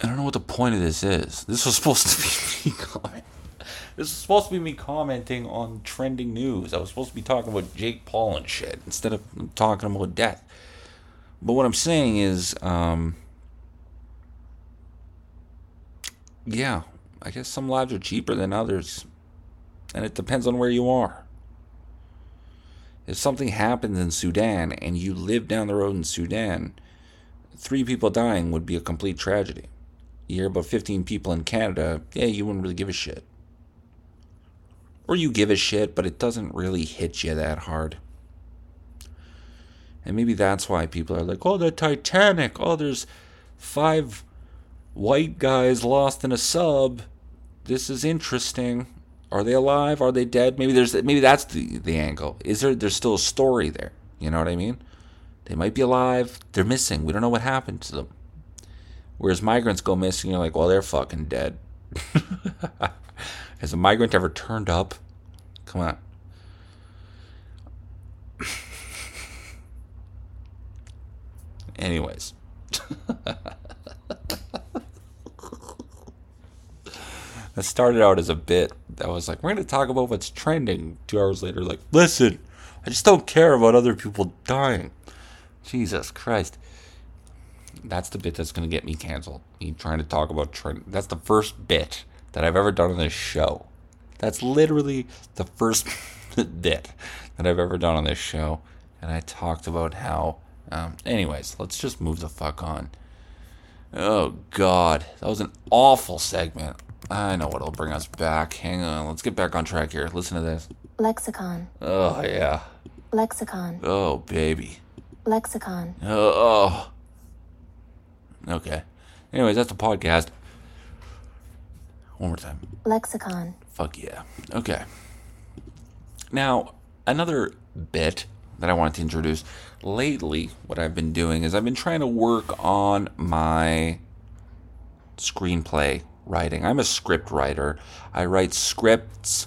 I don't know what the point of this is. This was supposed to be me commenting. This was supposed to be me commenting on trending news. I was supposed to be talking about Jake Paul and shit instead of talking about death. But what I'm saying is, um, yeah, I guess some lives are cheaper than others. And it depends on where you are. If something happens in Sudan and you live down the road in Sudan, three people dying would be a complete tragedy. You hear about 15 people in Canada, yeah, you wouldn't really give a shit. Or you give a shit, but it doesn't really hit you that hard. And maybe that's why people are like, oh, the Titanic, oh, there's five white guys lost in a sub. This is interesting. Are they alive? Are they dead? Maybe there's maybe that's the the angle. Is there there's still a story there? You know what I mean? They might be alive. They're missing. We don't know what happened to them. Whereas migrants go missing, you're like, well, they're fucking dead. Has a migrant ever turned up? Come on. Anyways. that started out as a bit. That was like, we're going to talk about what's trending. Two hours later, like, listen, I just don't care about other people dying. Jesus Christ. That's the bit that's going to get me canceled. Me trying to talk about trend. That's the first bit that I've ever done on this show. That's literally the first bit that I've ever done on this show. And I talked about how. Um, anyways, let's just move the fuck on. Oh, God. That was an awful segment. I know what'll bring us back. Hang on. Let's get back on track here. Listen to this. Lexicon. Oh, yeah. Lexicon. Oh, baby. Lexicon. Oh. Okay. Anyways, that's the podcast. One more time. Lexicon. Fuck yeah. Okay. Now, another bit that I wanted to introduce. Lately, what I've been doing is I've been trying to work on my screenplay writing. I'm a script writer. I write scripts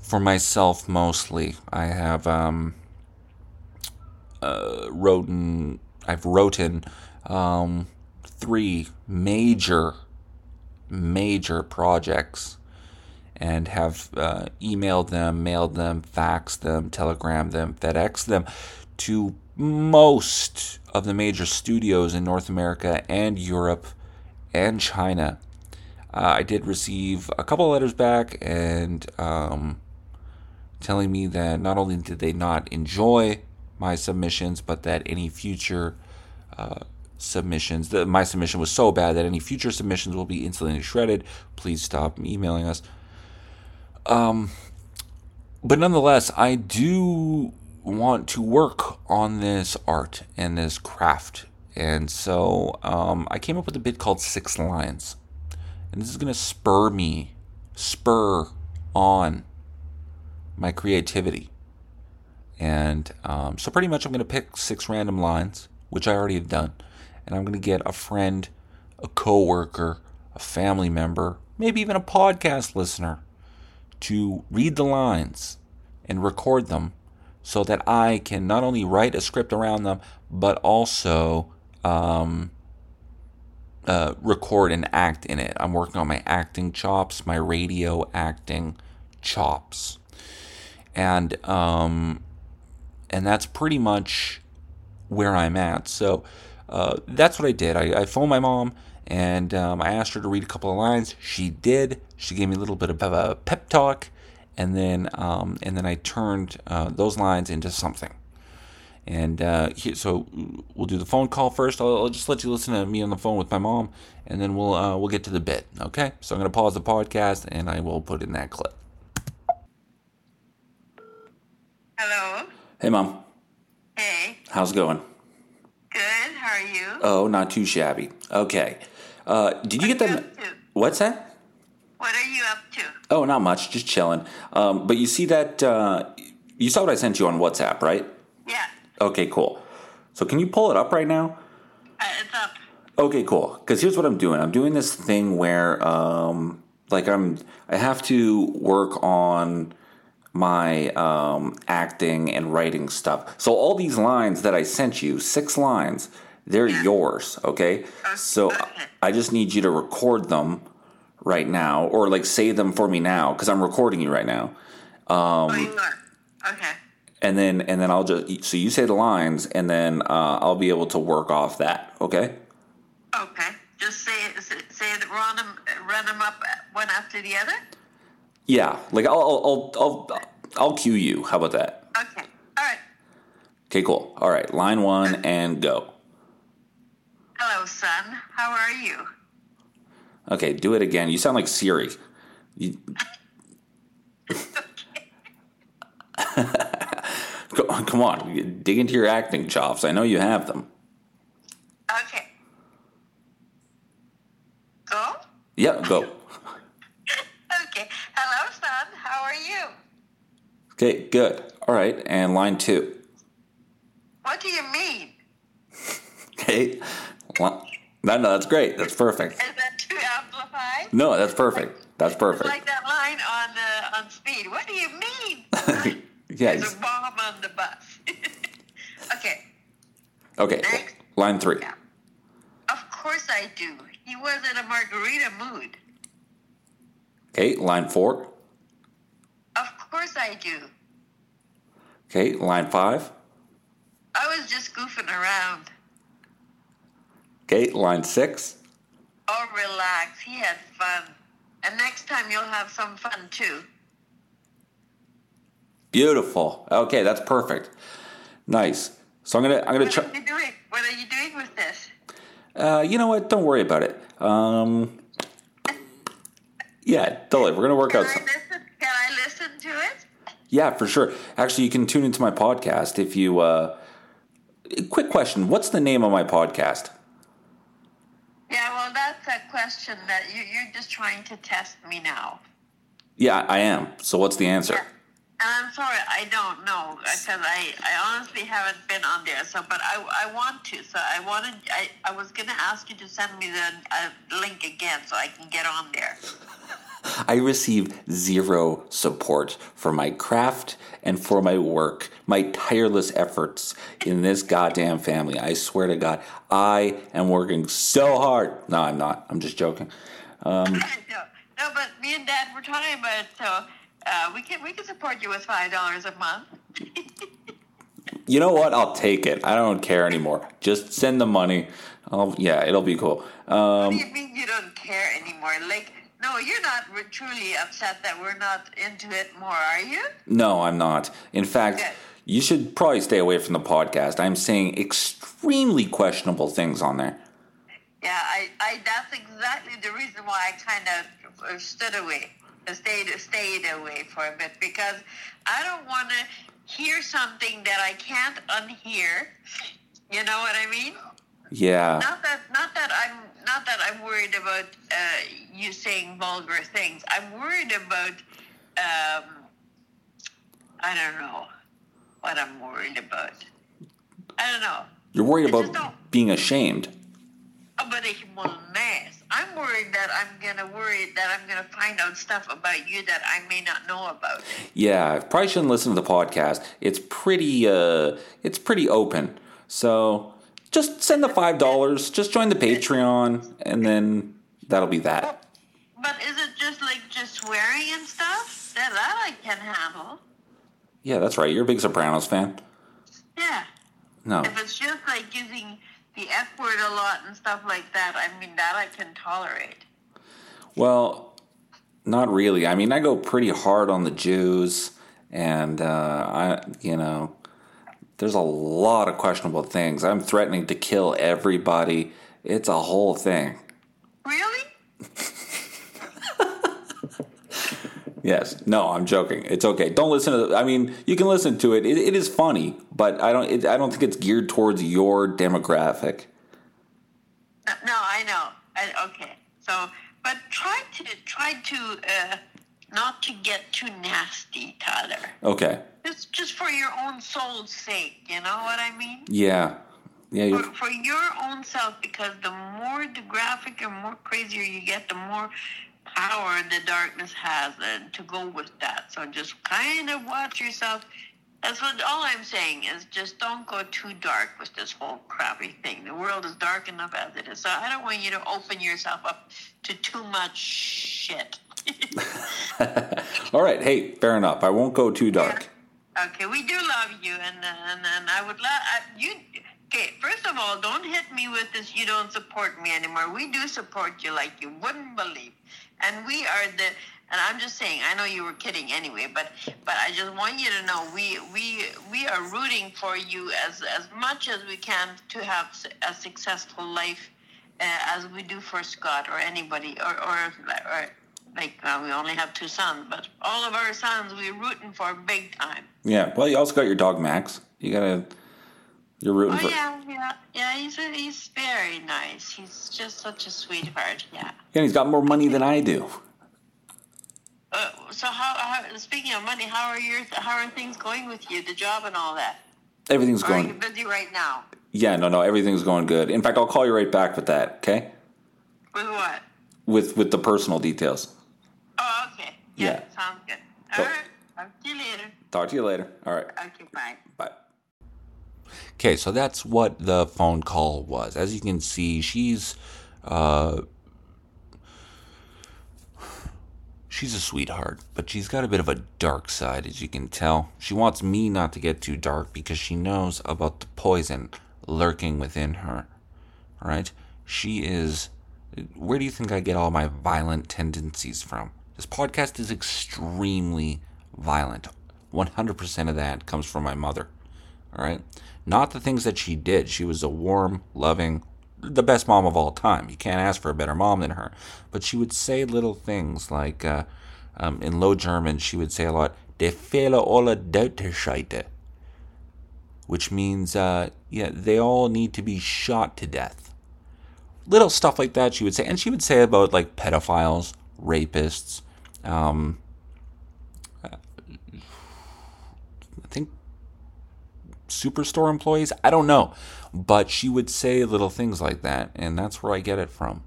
for myself mostly. I have um, uh, written, I've written um, three major, major projects and have uh, emailed them, mailed them, faxed them, telegrammed them, FedEx them to most of the major studios in North America and Europe and China. Uh, I did receive a couple letters back and um, telling me that not only did they not enjoy my submissions, but that any future uh, submissions, that my submission was so bad that any future submissions will be instantly shredded. Please stop emailing us. Um, but nonetheless, I do want to work on this art and this craft. And so um, I came up with a bit called Six Lines. And this is going to spur me, spur on my creativity. And um, so pretty much I'm going to pick six random lines, which I already have done. And I'm going to get a friend, a coworker, a family member, maybe even a podcast listener to read the lines and record them so that I can not only write a script around them, but also um, uh, record and act in it. I'm working on my acting chops, my radio acting chops, and um, and that's pretty much where I'm at. So uh, that's what I did. I, I phoned my mom and um, I asked her to read a couple of lines. She did. She gave me a little bit of a pep talk, and then um, and then I turned uh, those lines into something. And uh, so we'll do the phone call first. I'll, I'll, just let you listen to me on the phone with my mom, and then we'll uh, we'll get to the bit. Okay. So I'm gonna pause the podcast, and I will put in that clip. Hello. Hey, mom. Hey. How's it going? Good. How are you? Oh, not too shabby. Okay. Uh, did you get What are you them? up to? What's that? What are you up to? Oh, not much. Just chilling. Um, but you see that? Uh, you saw what I sent you on WhatsApp, right? Yeah. Okay, cool. So can you pull it up right now? Uh, it's up. Okay, cool. Because here's what I'm doing. I'm doing this thing where, um, like, I'm I have to work on my um, acting and writing stuff. So all these lines that I sent you, six lines, they're yours. Okay. So okay. I just need you to record them right now, or like say them for me now, because I'm recording you right now. oh, you are. Okay. And then and then I'll just so you say the lines, and then uh, I'll be able to work off that. Okay. Okay. Just say it. Say, it. Run them. Run them up one after the other. Yeah, like I'll I'll I'll I'll, I'll cue you. How about that? Okay. All right. Okay, cool. All right, line one and go. Hello, son. How are you? Okay, do it again. You sound like Siri. You... Go- Come on, dig into your acting chops. I know you have them. Okay. Go. Yeah, go. Okay. Hello, son. How are you? Okay, good. All right, and line two. What do you mean? Okay, Li- no, no, that's great. That's perfect. Is that too amplified? No, that's perfect. That's It's perfect. like that line on uh, on speed. What do you mean? Yeah. There's a bomb on the bus. okay. Okay. Next. line three. Yeah. Of course I do. He was in a margarita mood. Okay, line four. Of course I do. Okay, line five. I was just goofing around. Okay, line six. Oh, relax. He had fun. And next time you'll have some fun too. Beautiful. Okay, that's perfect. Nice. So I'm gonna I'm gonna What try. are you doing? What are you doing with this? Uh, you know what? Don't worry about it. Um, yeah, totally. We're gonna work Can out I some. listen? Can I listen to it? Yeah, for sure. Actually, you can tune into my podcast if you. Uh, quick question: What's the name of my podcast? Yeah, well, that's a question that you, you're just trying to test me now. Yeah, I am. So what's the answer? And I'm sorry, I don't know because I, I honestly haven't been on there. So, but I, I want to. So I wanted I, I was gonna ask you to send me the uh, link again so I can get on there. I receive zero support for my craft and for my work, my tireless efforts in this goddamn family. I swear to God, I am working so hard. No, I'm not. I'm just joking. no, no, but me and Dad were talking about it. So uh, we can we can support you with five dollars a month. You know what? I'll take it. I don't care anymore. Just send the money. I'll, yeah, it'll be cool. what Um, do you mean you don't care anymore? Like, no, you're not truly upset that we're not into it more, are you? no, I'm not. In fact, Good. you should probably stay away from the podcast. I'm saying extremely questionable things on there. Yeah, I, I that's exactly the reason why I kind of stood away, uh, stayed stayed away for a bit because I don't want to hear something that I can't unhear. You know what I mean? Yeah. Not that not that I'm not that I'm worried about uh, you saying vulgar things. I'm worried about um, I don't know what I'm worried about. I don't know. You're worried about being ashamed. About a mess. I'm worried that I'm gonna worry that I'm gonna find out stuff about you that I may not know about. Yeah, probably shouldn't listen to the podcast. It's pretty uh it's pretty open. So just send the five dollars, just join the Patreon, and then that'll be that. But is it just like just swearing and stuff? That that I can handle. Yeah, that's right. You're a big Sopranos fan. Yeah. No. If it's just like using the F word a lot and stuff like that, I mean that I can tolerate. Well, not really. I mean, I go pretty hard on the Jews, and uh, I, you know, there's a lot of questionable things. I'm threatening to kill everybody. It's a whole thing. Really? Yes. No, I'm joking. It's okay. Don't listen to. I mean, you can listen to it. It, it is funny, but I don't. It, I don't think it's geared towards your demographic. No, no, I know. I, okay. So, but try to try to uh, not to get too nasty, Tyler. Okay. Just just for your own soul's sake, you know what I mean? Yeah. Yeah. For, for your own self, because the more the graphic and more crazier you get, the more power the darkness has, and to go with that. So just kind of watch yourself. That's what all I'm saying is just don't go too dark with this whole crappy thing. The world is dark enough as it is. So I don't want you to open yourself up to too much shit. all right. Hey, fair enough. I won't go too dark. Okay, we do love you, and and, and I would love you. Okay, first of all, don't hit me with this. You don't support me anymore. We do support you like you wouldn't believe, and we are the. And I'm just saying. I know you were kidding anyway, but but I just want you to know we we we are rooting for you as as much as we can to have a successful life, uh, as we do for Scott or anybody or or, or like uh, we only have two sons, but all of our sons we're rooting for big time. Yeah. Well, you also got your dog Max. You gotta. You're rooting Oh for. yeah, yeah, yeah. He's a, he's very nice. He's just such a sweetheart. Yeah. Yeah, he's got more money than I do. Uh, so how, how? Speaking of money, how are your how are things going with you? The job and all that. Everything's Or are you going. busy right now? Yeah. No. No. Everything's going good. In fact, I'll call you right back with that. Okay. With what? With with the personal details. Oh, okay. Yeah, Yeah. sounds good. All right. Talk to you later. Talk to you later. All right. Okay, bye. Bye. Okay, so that's what the phone call was. As you can see, she's uh, she's a sweetheart, but she's got a bit of a dark side, as you can tell. She wants me not to get too dark because she knows about the poison lurking within her. All right, she is. Where do you think I get all my violent tendencies from? This podcast is extremely violent. 100% of that comes from my mother. All right. Not the things that she did. She was a warm, loving, the best mom of all time. You can't ask for a better mom than her. But she would say little things like, uh, um, in Low German, she would say a lot, "De Fehler alle Deuterscheite," which means, uh, yeah, they all need to be shot to death. Little stuff like that she would say, and she would say about like pedophiles, rapists, um, I think superstore employees. I don't know. But she would say little things like that, and that's where I get it from.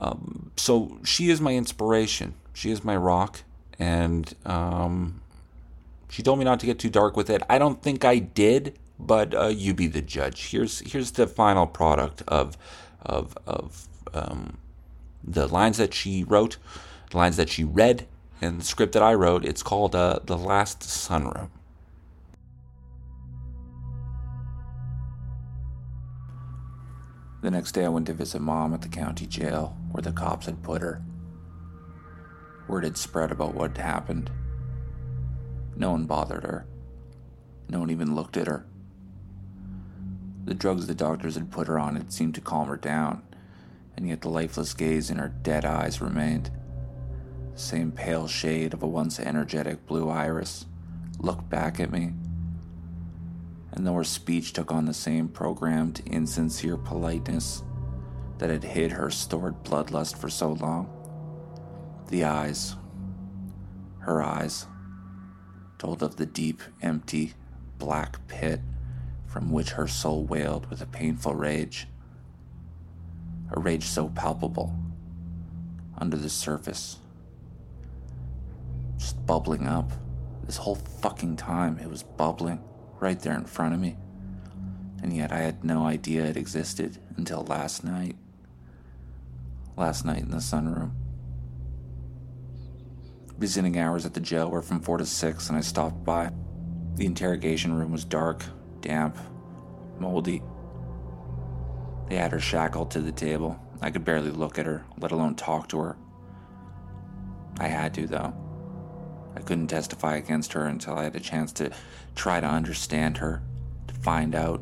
Um, so she is my inspiration. She is my rock, and um, she told me not to get too dark with it. I don't think I did, but uh, you be the judge. Here's here's the final product of of of um, the lines that she wrote, the lines that she read, and the script that I wrote. It's called uh, "The Last Sunroom." The next day, I went to visit mom at the county jail where the cops had put her. Word had spread about what had happened. No one bothered her. No one even looked at her. The drugs the doctors had put her on had seemed to calm her down, and yet the lifeless gaze in her dead eyes remained. The same pale shade of a once energetic blue iris looked back at me and though her speech took on the same programmed, insincere politeness that had hid her stored bloodlust for so long, the eyes, her eyes, told of the deep, empty, black pit from which her soul wailed with a painful rage. A rage so palpable, under the surface, just bubbling up. This whole fucking time, it was bubbling right there in front of me. And yet I had no idea it existed until last night. Last night in the sunroom. Visiting hours at the jail were from 4 to 6, and I stopped by. The interrogation room was dark, damp, moldy. They had her shackled to the table. I could barely look at her, let alone talk to her. I had to, though. I couldn't testify against her until I had a chance to try to understand her, to find out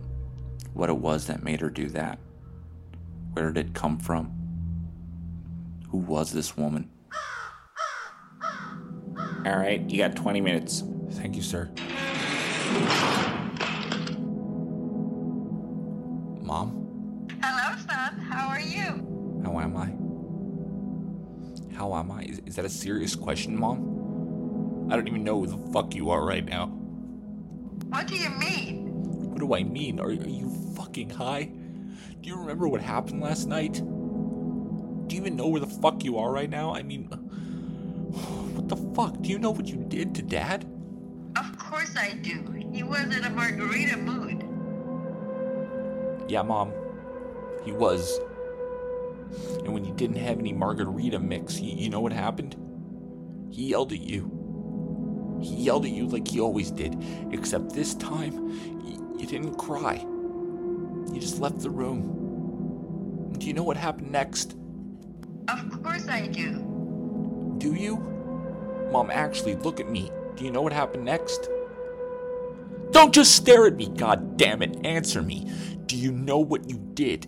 what it was that made her do that. Where did it come from? Who was this woman? All right, you got 20 minutes. Thank you, sir. Mom, Hello, son. How are you? how am I? How am I? Is, is that a serious question, Mom? I don't even know who the fuck you are right now. What do you mean? What do I mean? Are, are you fucking high? Do you remember what happened last night? Do you even know where the fuck you are right now? I mean, what the fuck? Do you know what you did to Dad? Of course I do. He was in a margarita mood. Yeah, Mom. He was. And when you didn't have any margarita mix, you, you know what happened? He yelled at you. He yelled at you like he always did, except this time, you, didn't cry. You just left the room. Do you know what happened next? Of course I do. Do you? Mom, actually, look at me. Do you know what happened next? Don't just stare at me, god damn it. Answer me. Do you know what you did?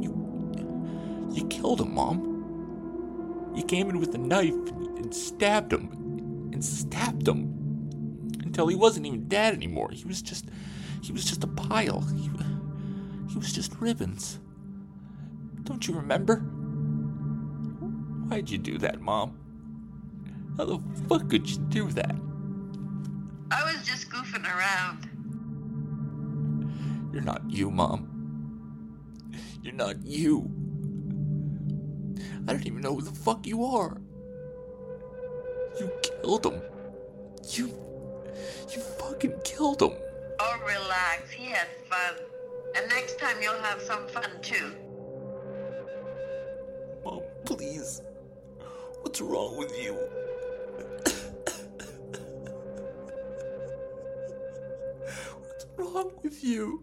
You. You killed him, Mom. You came in with a knife and stabbed him. And stabbed him. Until he wasn't even dead anymore. He was just. He was just a pile. He, he was just ribbons. Don't you remember? Why'd you do that, Mom? How the fuck could you do that? I was just goofing around. You're not you, Mom. You're not you. I don't even know who the fuck you are. You killed him. You. You fucking killed him. Oh, relax. He had fun. And next time you'll have some fun too. Mom, please. What's wrong with you? What's wrong with you?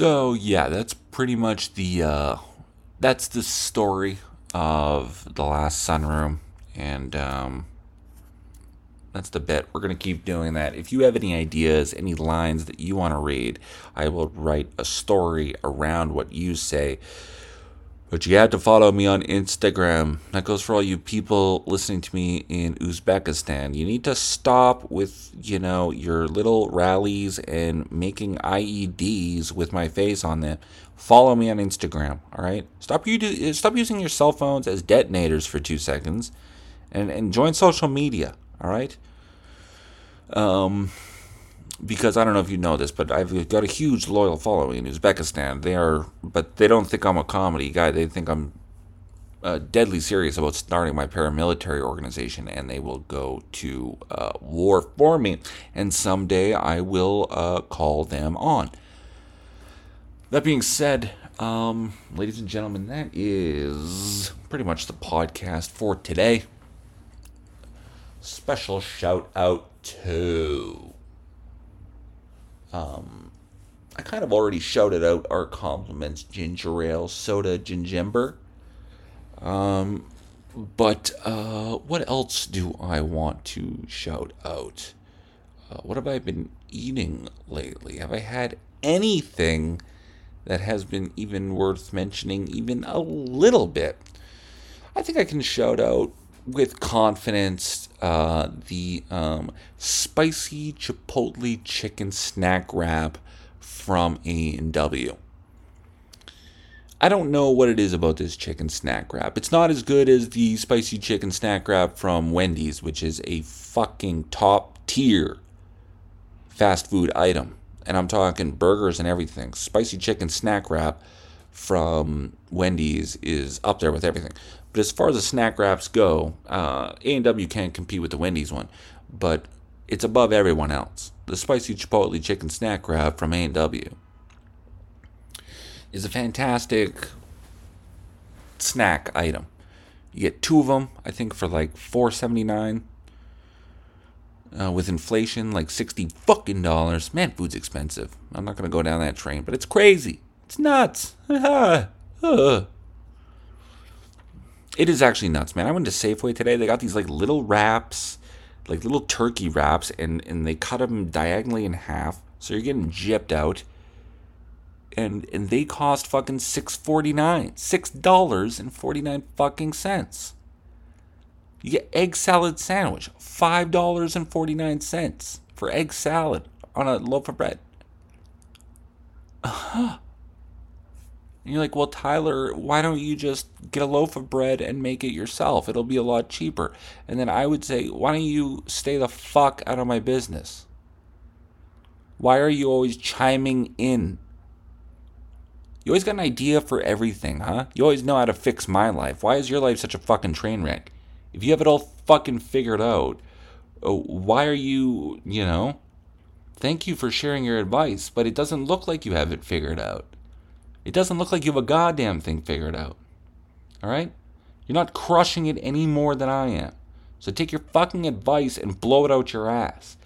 So yeah, that's pretty much the uh, that's the story of the last sunroom, and um, that's the bit. We're gonna keep doing that. If you have any ideas, any lines that you want to read, I will write a story around what you say. But you have to follow me on Instagram. That goes for all you people listening to me in Uzbekistan. You need to stop with, you know, your little rallies and making IEDs with my face on them. Follow me on Instagram, all right? Stop you do, stop using your cell phones as detonators for 2 seconds and and join social media, all right? Um because I don't know if you know this, but I've got a huge loyal following in Uzbekistan. They are, but they don't think I'm a comedy guy. They think I'm uh, deadly serious about starting my paramilitary organization, and they will go to uh, war for me. And someday I will uh, call them on. That being said, um, ladies and gentlemen, that is pretty much the podcast for today. Special shout out to um, I kind of already shouted out our compliments ginger ale, soda, gingember. Um, but uh, what else do I want to shout out? Uh, what have I been eating lately? Have I had anything that has been even worth mentioning, even a little bit? I think I can shout out with confidence uh, the um, spicy chipotle chicken snack wrap from A&W. I don't know what it is about this chicken snack wrap. It's not as good as the spicy chicken snack wrap from Wendy's, which is a fucking top tier fast food item. And I'm talking burgers and everything. Spicy chicken snack wrap from Wendy's is up there with everything. But as far as the snack wraps go, uh, A&W can't compete with the Wendy's one, but it's above everyone else. The spicy chipotle chicken snack wrap from A&W is a fantastic snack item. You get two of them, I think, for like four seventy nine. Uh, with inflation, like sixty fucking dollars. Man, food's expensive. I'm not gonna go down that train, but it's crazy. It's nuts. It is actually nuts, man. I went to Safeway today. They got these like little wraps, like little turkey wraps, and and they cut them diagonally in half, so you're getting gypped out. And and they cost fucking six forty nine, six dollars and forty nine fucking cents. You get egg salad sandwich, five dollars and forty nine cents for egg salad on a loaf of bread. Uh-huh. And you're like, well, Tyler, why don't you just get a loaf of bread and make it yourself? It'll be a lot cheaper. And then I would say, why don't you stay the fuck out of my business? Why are you always chiming in? You always got an idea for everything, huh? You always know how to fix my life. Why is your life such a fucking train wreck? If you have it all fucking figured out, oh, why are you, you know? Thank you for sharing your advice, but it doesn't look like you have it figured out. It doesn't look like you have a goddamn thing figured out. All right? You're not crushing it any more than I am. So take your fucking advice and blow it out your ass.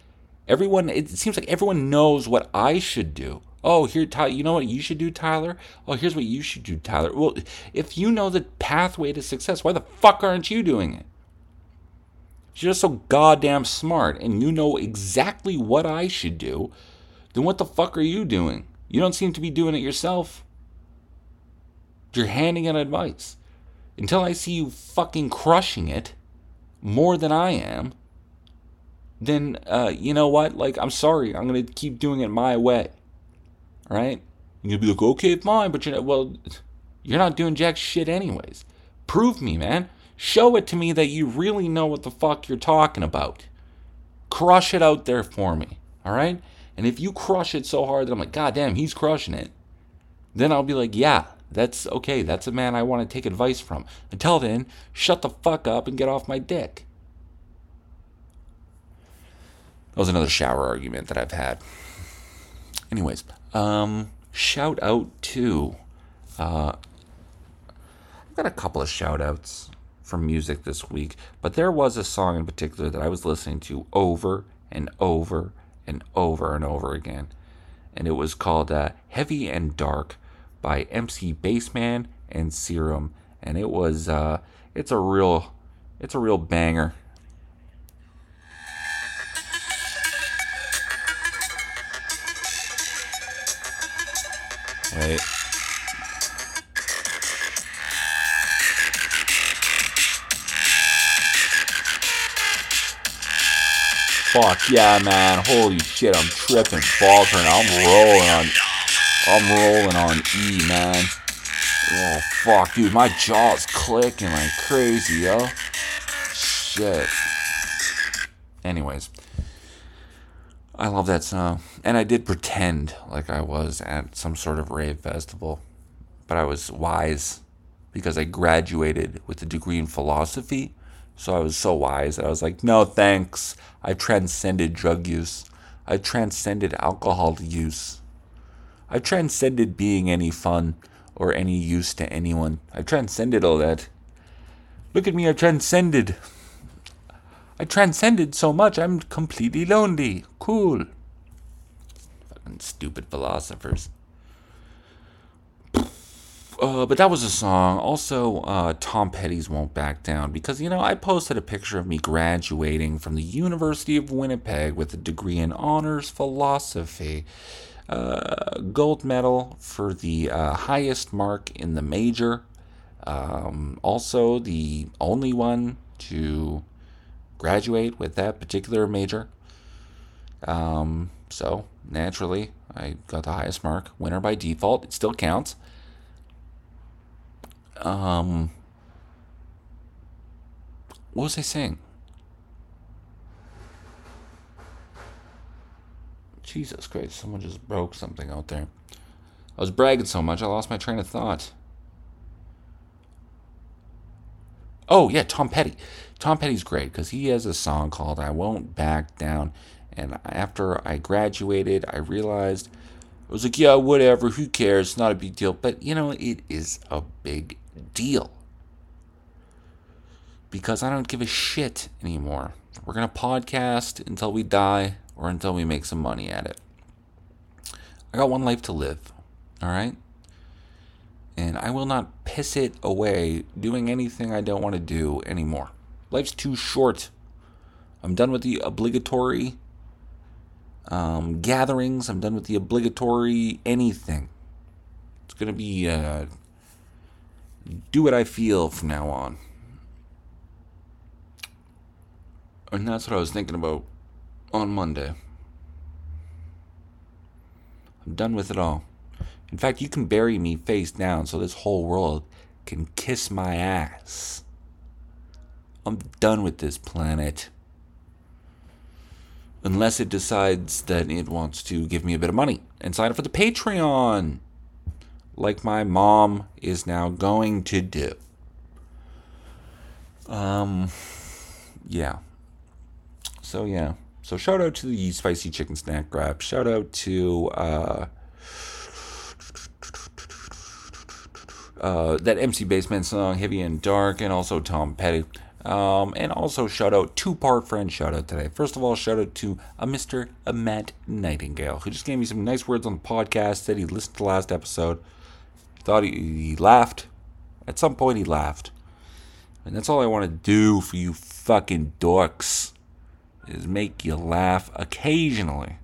Everyone, it seems like everyone knows what I should do. Oh, here, Tyler, you know what you should do, Tyler? Oh, here's what you should do, Tyler. Well, if you know the pathway to success, why the fuck aren't you doing it? You're just so goddamn smart and you know exactly what I should do, then what the fuck are you doing? You don't seem to be doing it yourself. You're handing out advice. Until I see you fucking crushing it more than I am, then uh, you know what? Like, I'm sorry. I'm gonna keep doing it my way. Right? You'll be like, okay, fine, but you're well, you're not doing jack shit anyways. Prove me, man. Show it to me that you really know what the fuck you're talking about. Crush it out there for me. All right? And if you crush it so hard that I'm like, God damn, he's crushing it, then I'll be like, yeah, that's okay. That's a man I want to take advice from. Until then, shut the fuck up and get off my dick. That was another shower argument that I've had. Anyways, um, shout out to, uh, I've got a couple of shout outs from music this week, but there was a song in particular that I was listening to over and over and over and over again. And it was called uh, Heavy and Dark by MC Bassman and Serum. And it was, uh, it's a real, it's a real banger. Wait. Fuck yeah, man. Holy shit, I'm tripping, faltering. I'm rolling on. I'm rolling on E, man. Oh, fuck, dude. My jaw's clicking like crazy, yo. Shit. Anyways. I love that song. And I did pretend like I was at some sort of rave festival. But I was wise because I graduated with a degree in philosophy. So I was so wise that I was like, no thanks. I transcended drug use. I transcended alcohol use. I transcended being any fun or any use to anyone. I transcended all that. Look at me, I transcended. I transcended so much, I'm completely lonely. Cool. Fucking stupid philosophers. Uh, but that was a song. Also, uh, Tom Petty's Won't Back Down. Because, you know, I posted a picture of me graduating from the University of Winnipeg with a degree in honors philosophy. Uh, gold medal for the uh, highest mark in the major. Um, also, the only one to graduate with that particular major. Um, so, naturally, I got the highest mark. Winner by default. It still counts. Um, what was I saying? Jesus Christ, someone just broke something out there. I was bragging so much, I lost my train of thought. Oh, yeah, Tom Petty. Tom Petty's great because he has a song called I Won't Back Down. And after I graduated, I realized I was like, yeah, whatever, who cares? It's not a big deal. But, you know, it is a big deal. Because I don't give a shit anymore. We're going to podcast until we die or until we make some money at it. I got one life to live, all right? And I will not piss it away doing anything I don't want to do anymore. Life's too short. I'm done with the obligatory um, gatherings. I'm done with the obligatory anything. It's going to be uh, do what I feel from now on. And that's what I was thinking about on Monday. I'm done with it all. In fact, you can bury me face down so this whole world can kiss my ass. I'm done with this planet. Unless it decides that it wants to give me a bit of money and sign up for the Patreon. Like my mom is now going to do. Um, yeah. So, yeah. So, shout out to the Spicy Chicken Snack Wrap. Shout out to, uh, uh, that MC Bassman song, Heavy and Dark, and also Tom Petty. Um, and also shout out two part friend shout out today. First of all, shout out to a Mr. Matt Nightingale who just gave me some nice words on the podcast. Said he listened to the last episode, thought he, he laughed. At some point, he laughed, and that's all I want to do for you fucking dorks is make you laugh occasionally.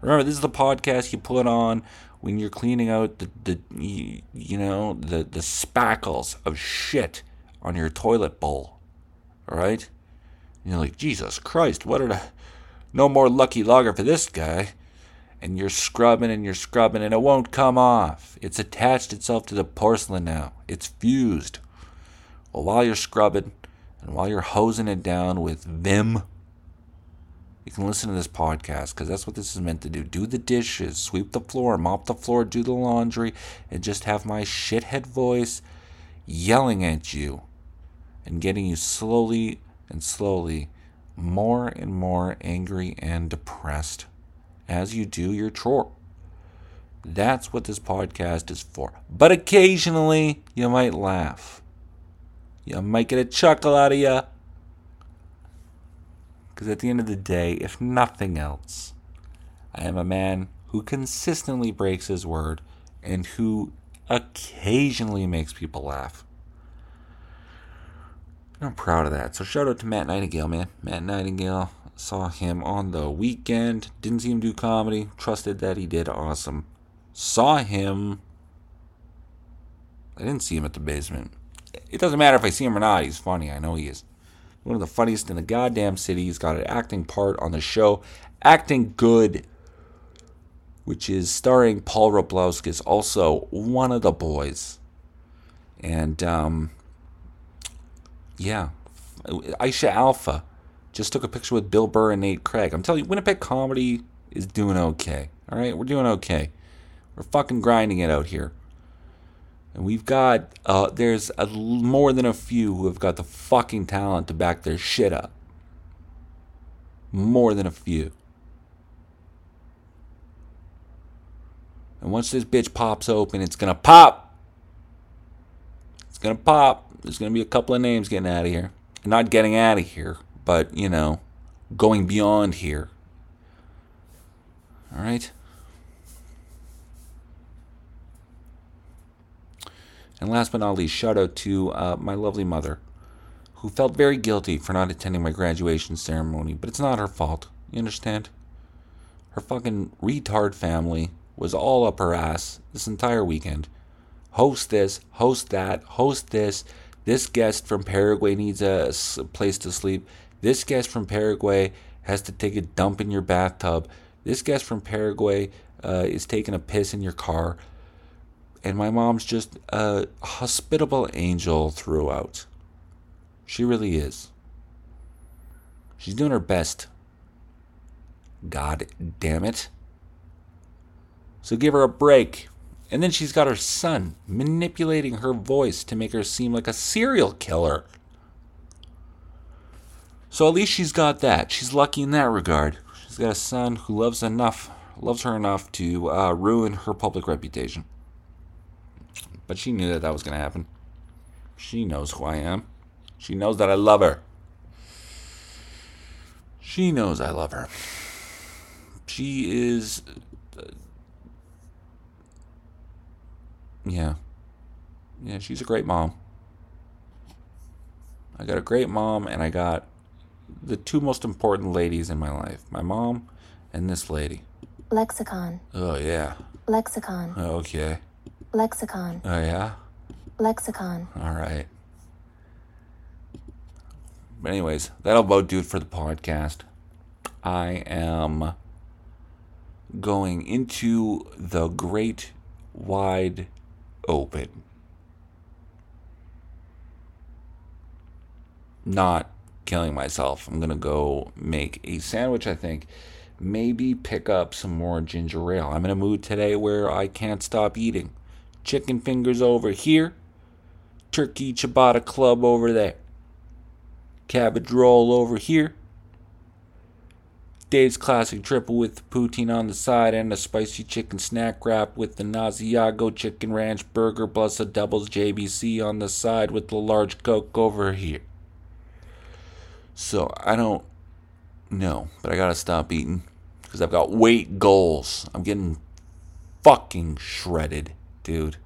Remember, this is the podcast you put on when you're cleaning out the, the you, know the the spackles of shit on your toilet bowl. All right, and you're like Jesus Christ, what are the no more lucky logger for this guy? And you're scrubbing and you're scrubbing and it won't come off. It's attached itself to the porcelain now. It's fused. Well, while you're scrubbing and while you're hosing it down with Vim, you can listen to this podcast because that's what this is meant to do. Do the dishes, sweep the floor, mop the floor, do the laundry, and just have my shithead voice yelling at you and getting you slowly and slowly more and more angry and depressed as you do your chore. That's what this podcast is for. But occasionally, you might laugh. You might get a chuckle out of you. Because at the end of the day, if nothing else, I am a man who consistently breaks his word and who occasionally makes people laugh. I'm proud of that. So shout out to Matt Nightingale, man. Matt Nightingale saw him on the weekend. Didn't see him do comedy. Trusted that he did awesome. Saw him. I didn't see him at the basement. It doesn't matter if I see him or not. He's funny. I know he is. One of the funniest in the goddamn city. He's got an acting part on the show. Acting good. Which is starring Paul Roblowskis, also one of the boys. And um, yeah, Aisha Alfa just took a picture with Bill Burr and Nate Craig. I'm telling you, Winnipeg comedy is doing okay. All right, we're doing okay. We're fucking grinding it out here. And we've got, uh, there's a, more than a few who have got the fucking talent to back their shit up. More than a few. And once this bitch pops open, it's gonna pop. It's gonna pop. There's gonna be a couple of names getting out of here. Not getting out of here, but, you know, going beyond here. All right? And last but not least, shout out to uh, my lovely mother, who felt very guilty for not attending my graduation ceremony, but it's not her fault. You understand? Her fucking retard family was all up her ass this entire weekend. Host this, host that, host this. This guest from Paraguay needs a place to sleep. This guest from Paraguay has to take a dump in your bathtub. This guest from Paraguay uh, is taking a piss in your car. And my mom's just a hospitable angel throughout. She really is. She's doing her best. God damn it. So give her a break. And then she's got her son manipulating her voice to make her seem like a serial killer. So at least she's got that. She's lucky in that regard. She's got a son who loves enough, loves her enough to uh, ruin her public reputation. But she knew that that was going to happen. She knows who I am. She knows that I love her. She knows I love her. She is. Uh, yeah. Yeah, she's a great mom. I got a great mom, and I got the two most important ladies in my life my mom and this lady. Lexicon. Oh, yeah. Lexicon. Okay. Lexicon. Oh, yeah? Lexicon. All right. But, anyways, that'll about do it for the podcast. I am going into the great wide open. Not killing myself. I'm going to go make a sandwich, I think. Maybe pick up some more ginger ale. I'm in a mood today where I can't stop eating. Chicken fingers over here, turkey ciabatta club over there, cabbage roll over here, Dave's classic triple with poutine on the side and a spicy chicken snack wrap with the Naziago chicken ranch burger plus a doubles JBC on the side with the large Coke over here. So I don't know, but I gotta stop eating because I've got weight goals. I'm getting fucking shredded, dude.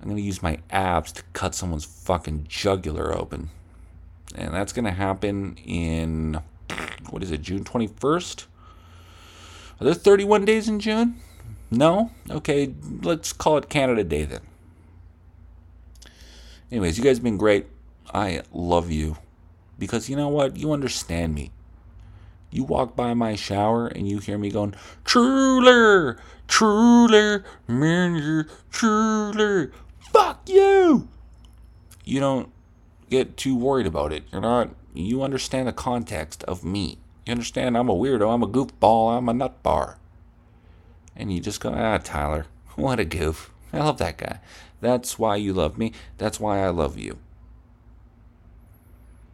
I'm gonna use my abs to cut someone's fucking jugular open. And that's gonna happen in what is it, June 21st? Are there 31 days in June? No? Okay, let's call it Canada Day then. Anyways, you guys have been great. I love you. Because you know what? You understand me. You walk by my shower and you hear me going, Truler, Truler, man, Truler, fuck you. You don't get too worried about it. You're not, you understand the context of me. You understand? I'm a weirdo. I'm a goofball. I'm a nut bar. And you just go, ah, Tyler, what a goof. I love that guy. That's why you love me. That's why I love you.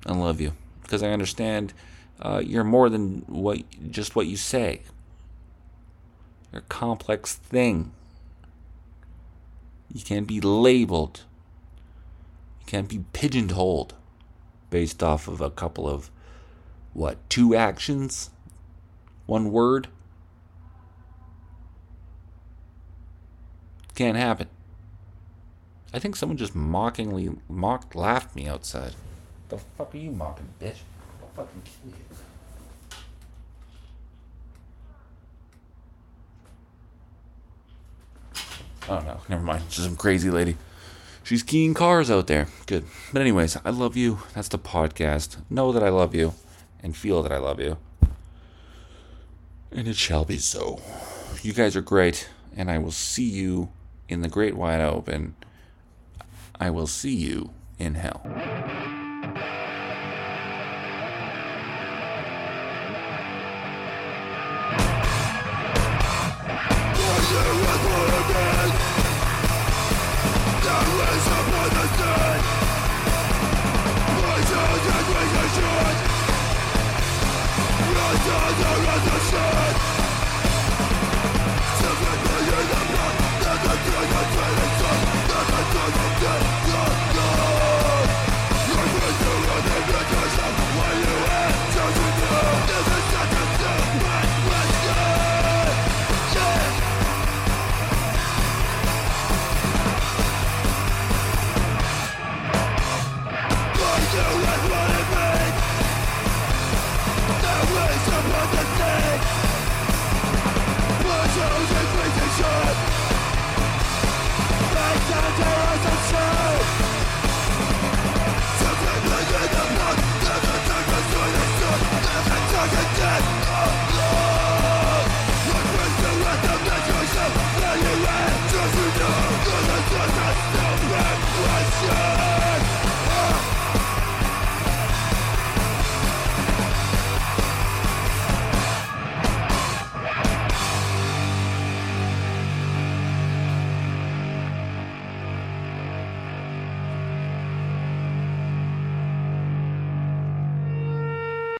I love you because I understand uh, you're more than what just what you say. You're a complex thing. You can't be labeled. You can't be pigeonholed based off of a couple of what two actions, one word. Can't happen. I think someone just mockingly mocked, laughed me outside. The fuck are you mocking, bitch? Fucking. Oh no, never mind. Just some crazy lady. She's keying cars out there. Good. But anyways, I love you. That's the podcast. Know that I love you and feel that I love you. And it shall be so. You guys are great, and I will see you in the great wide open. I will see you in hell.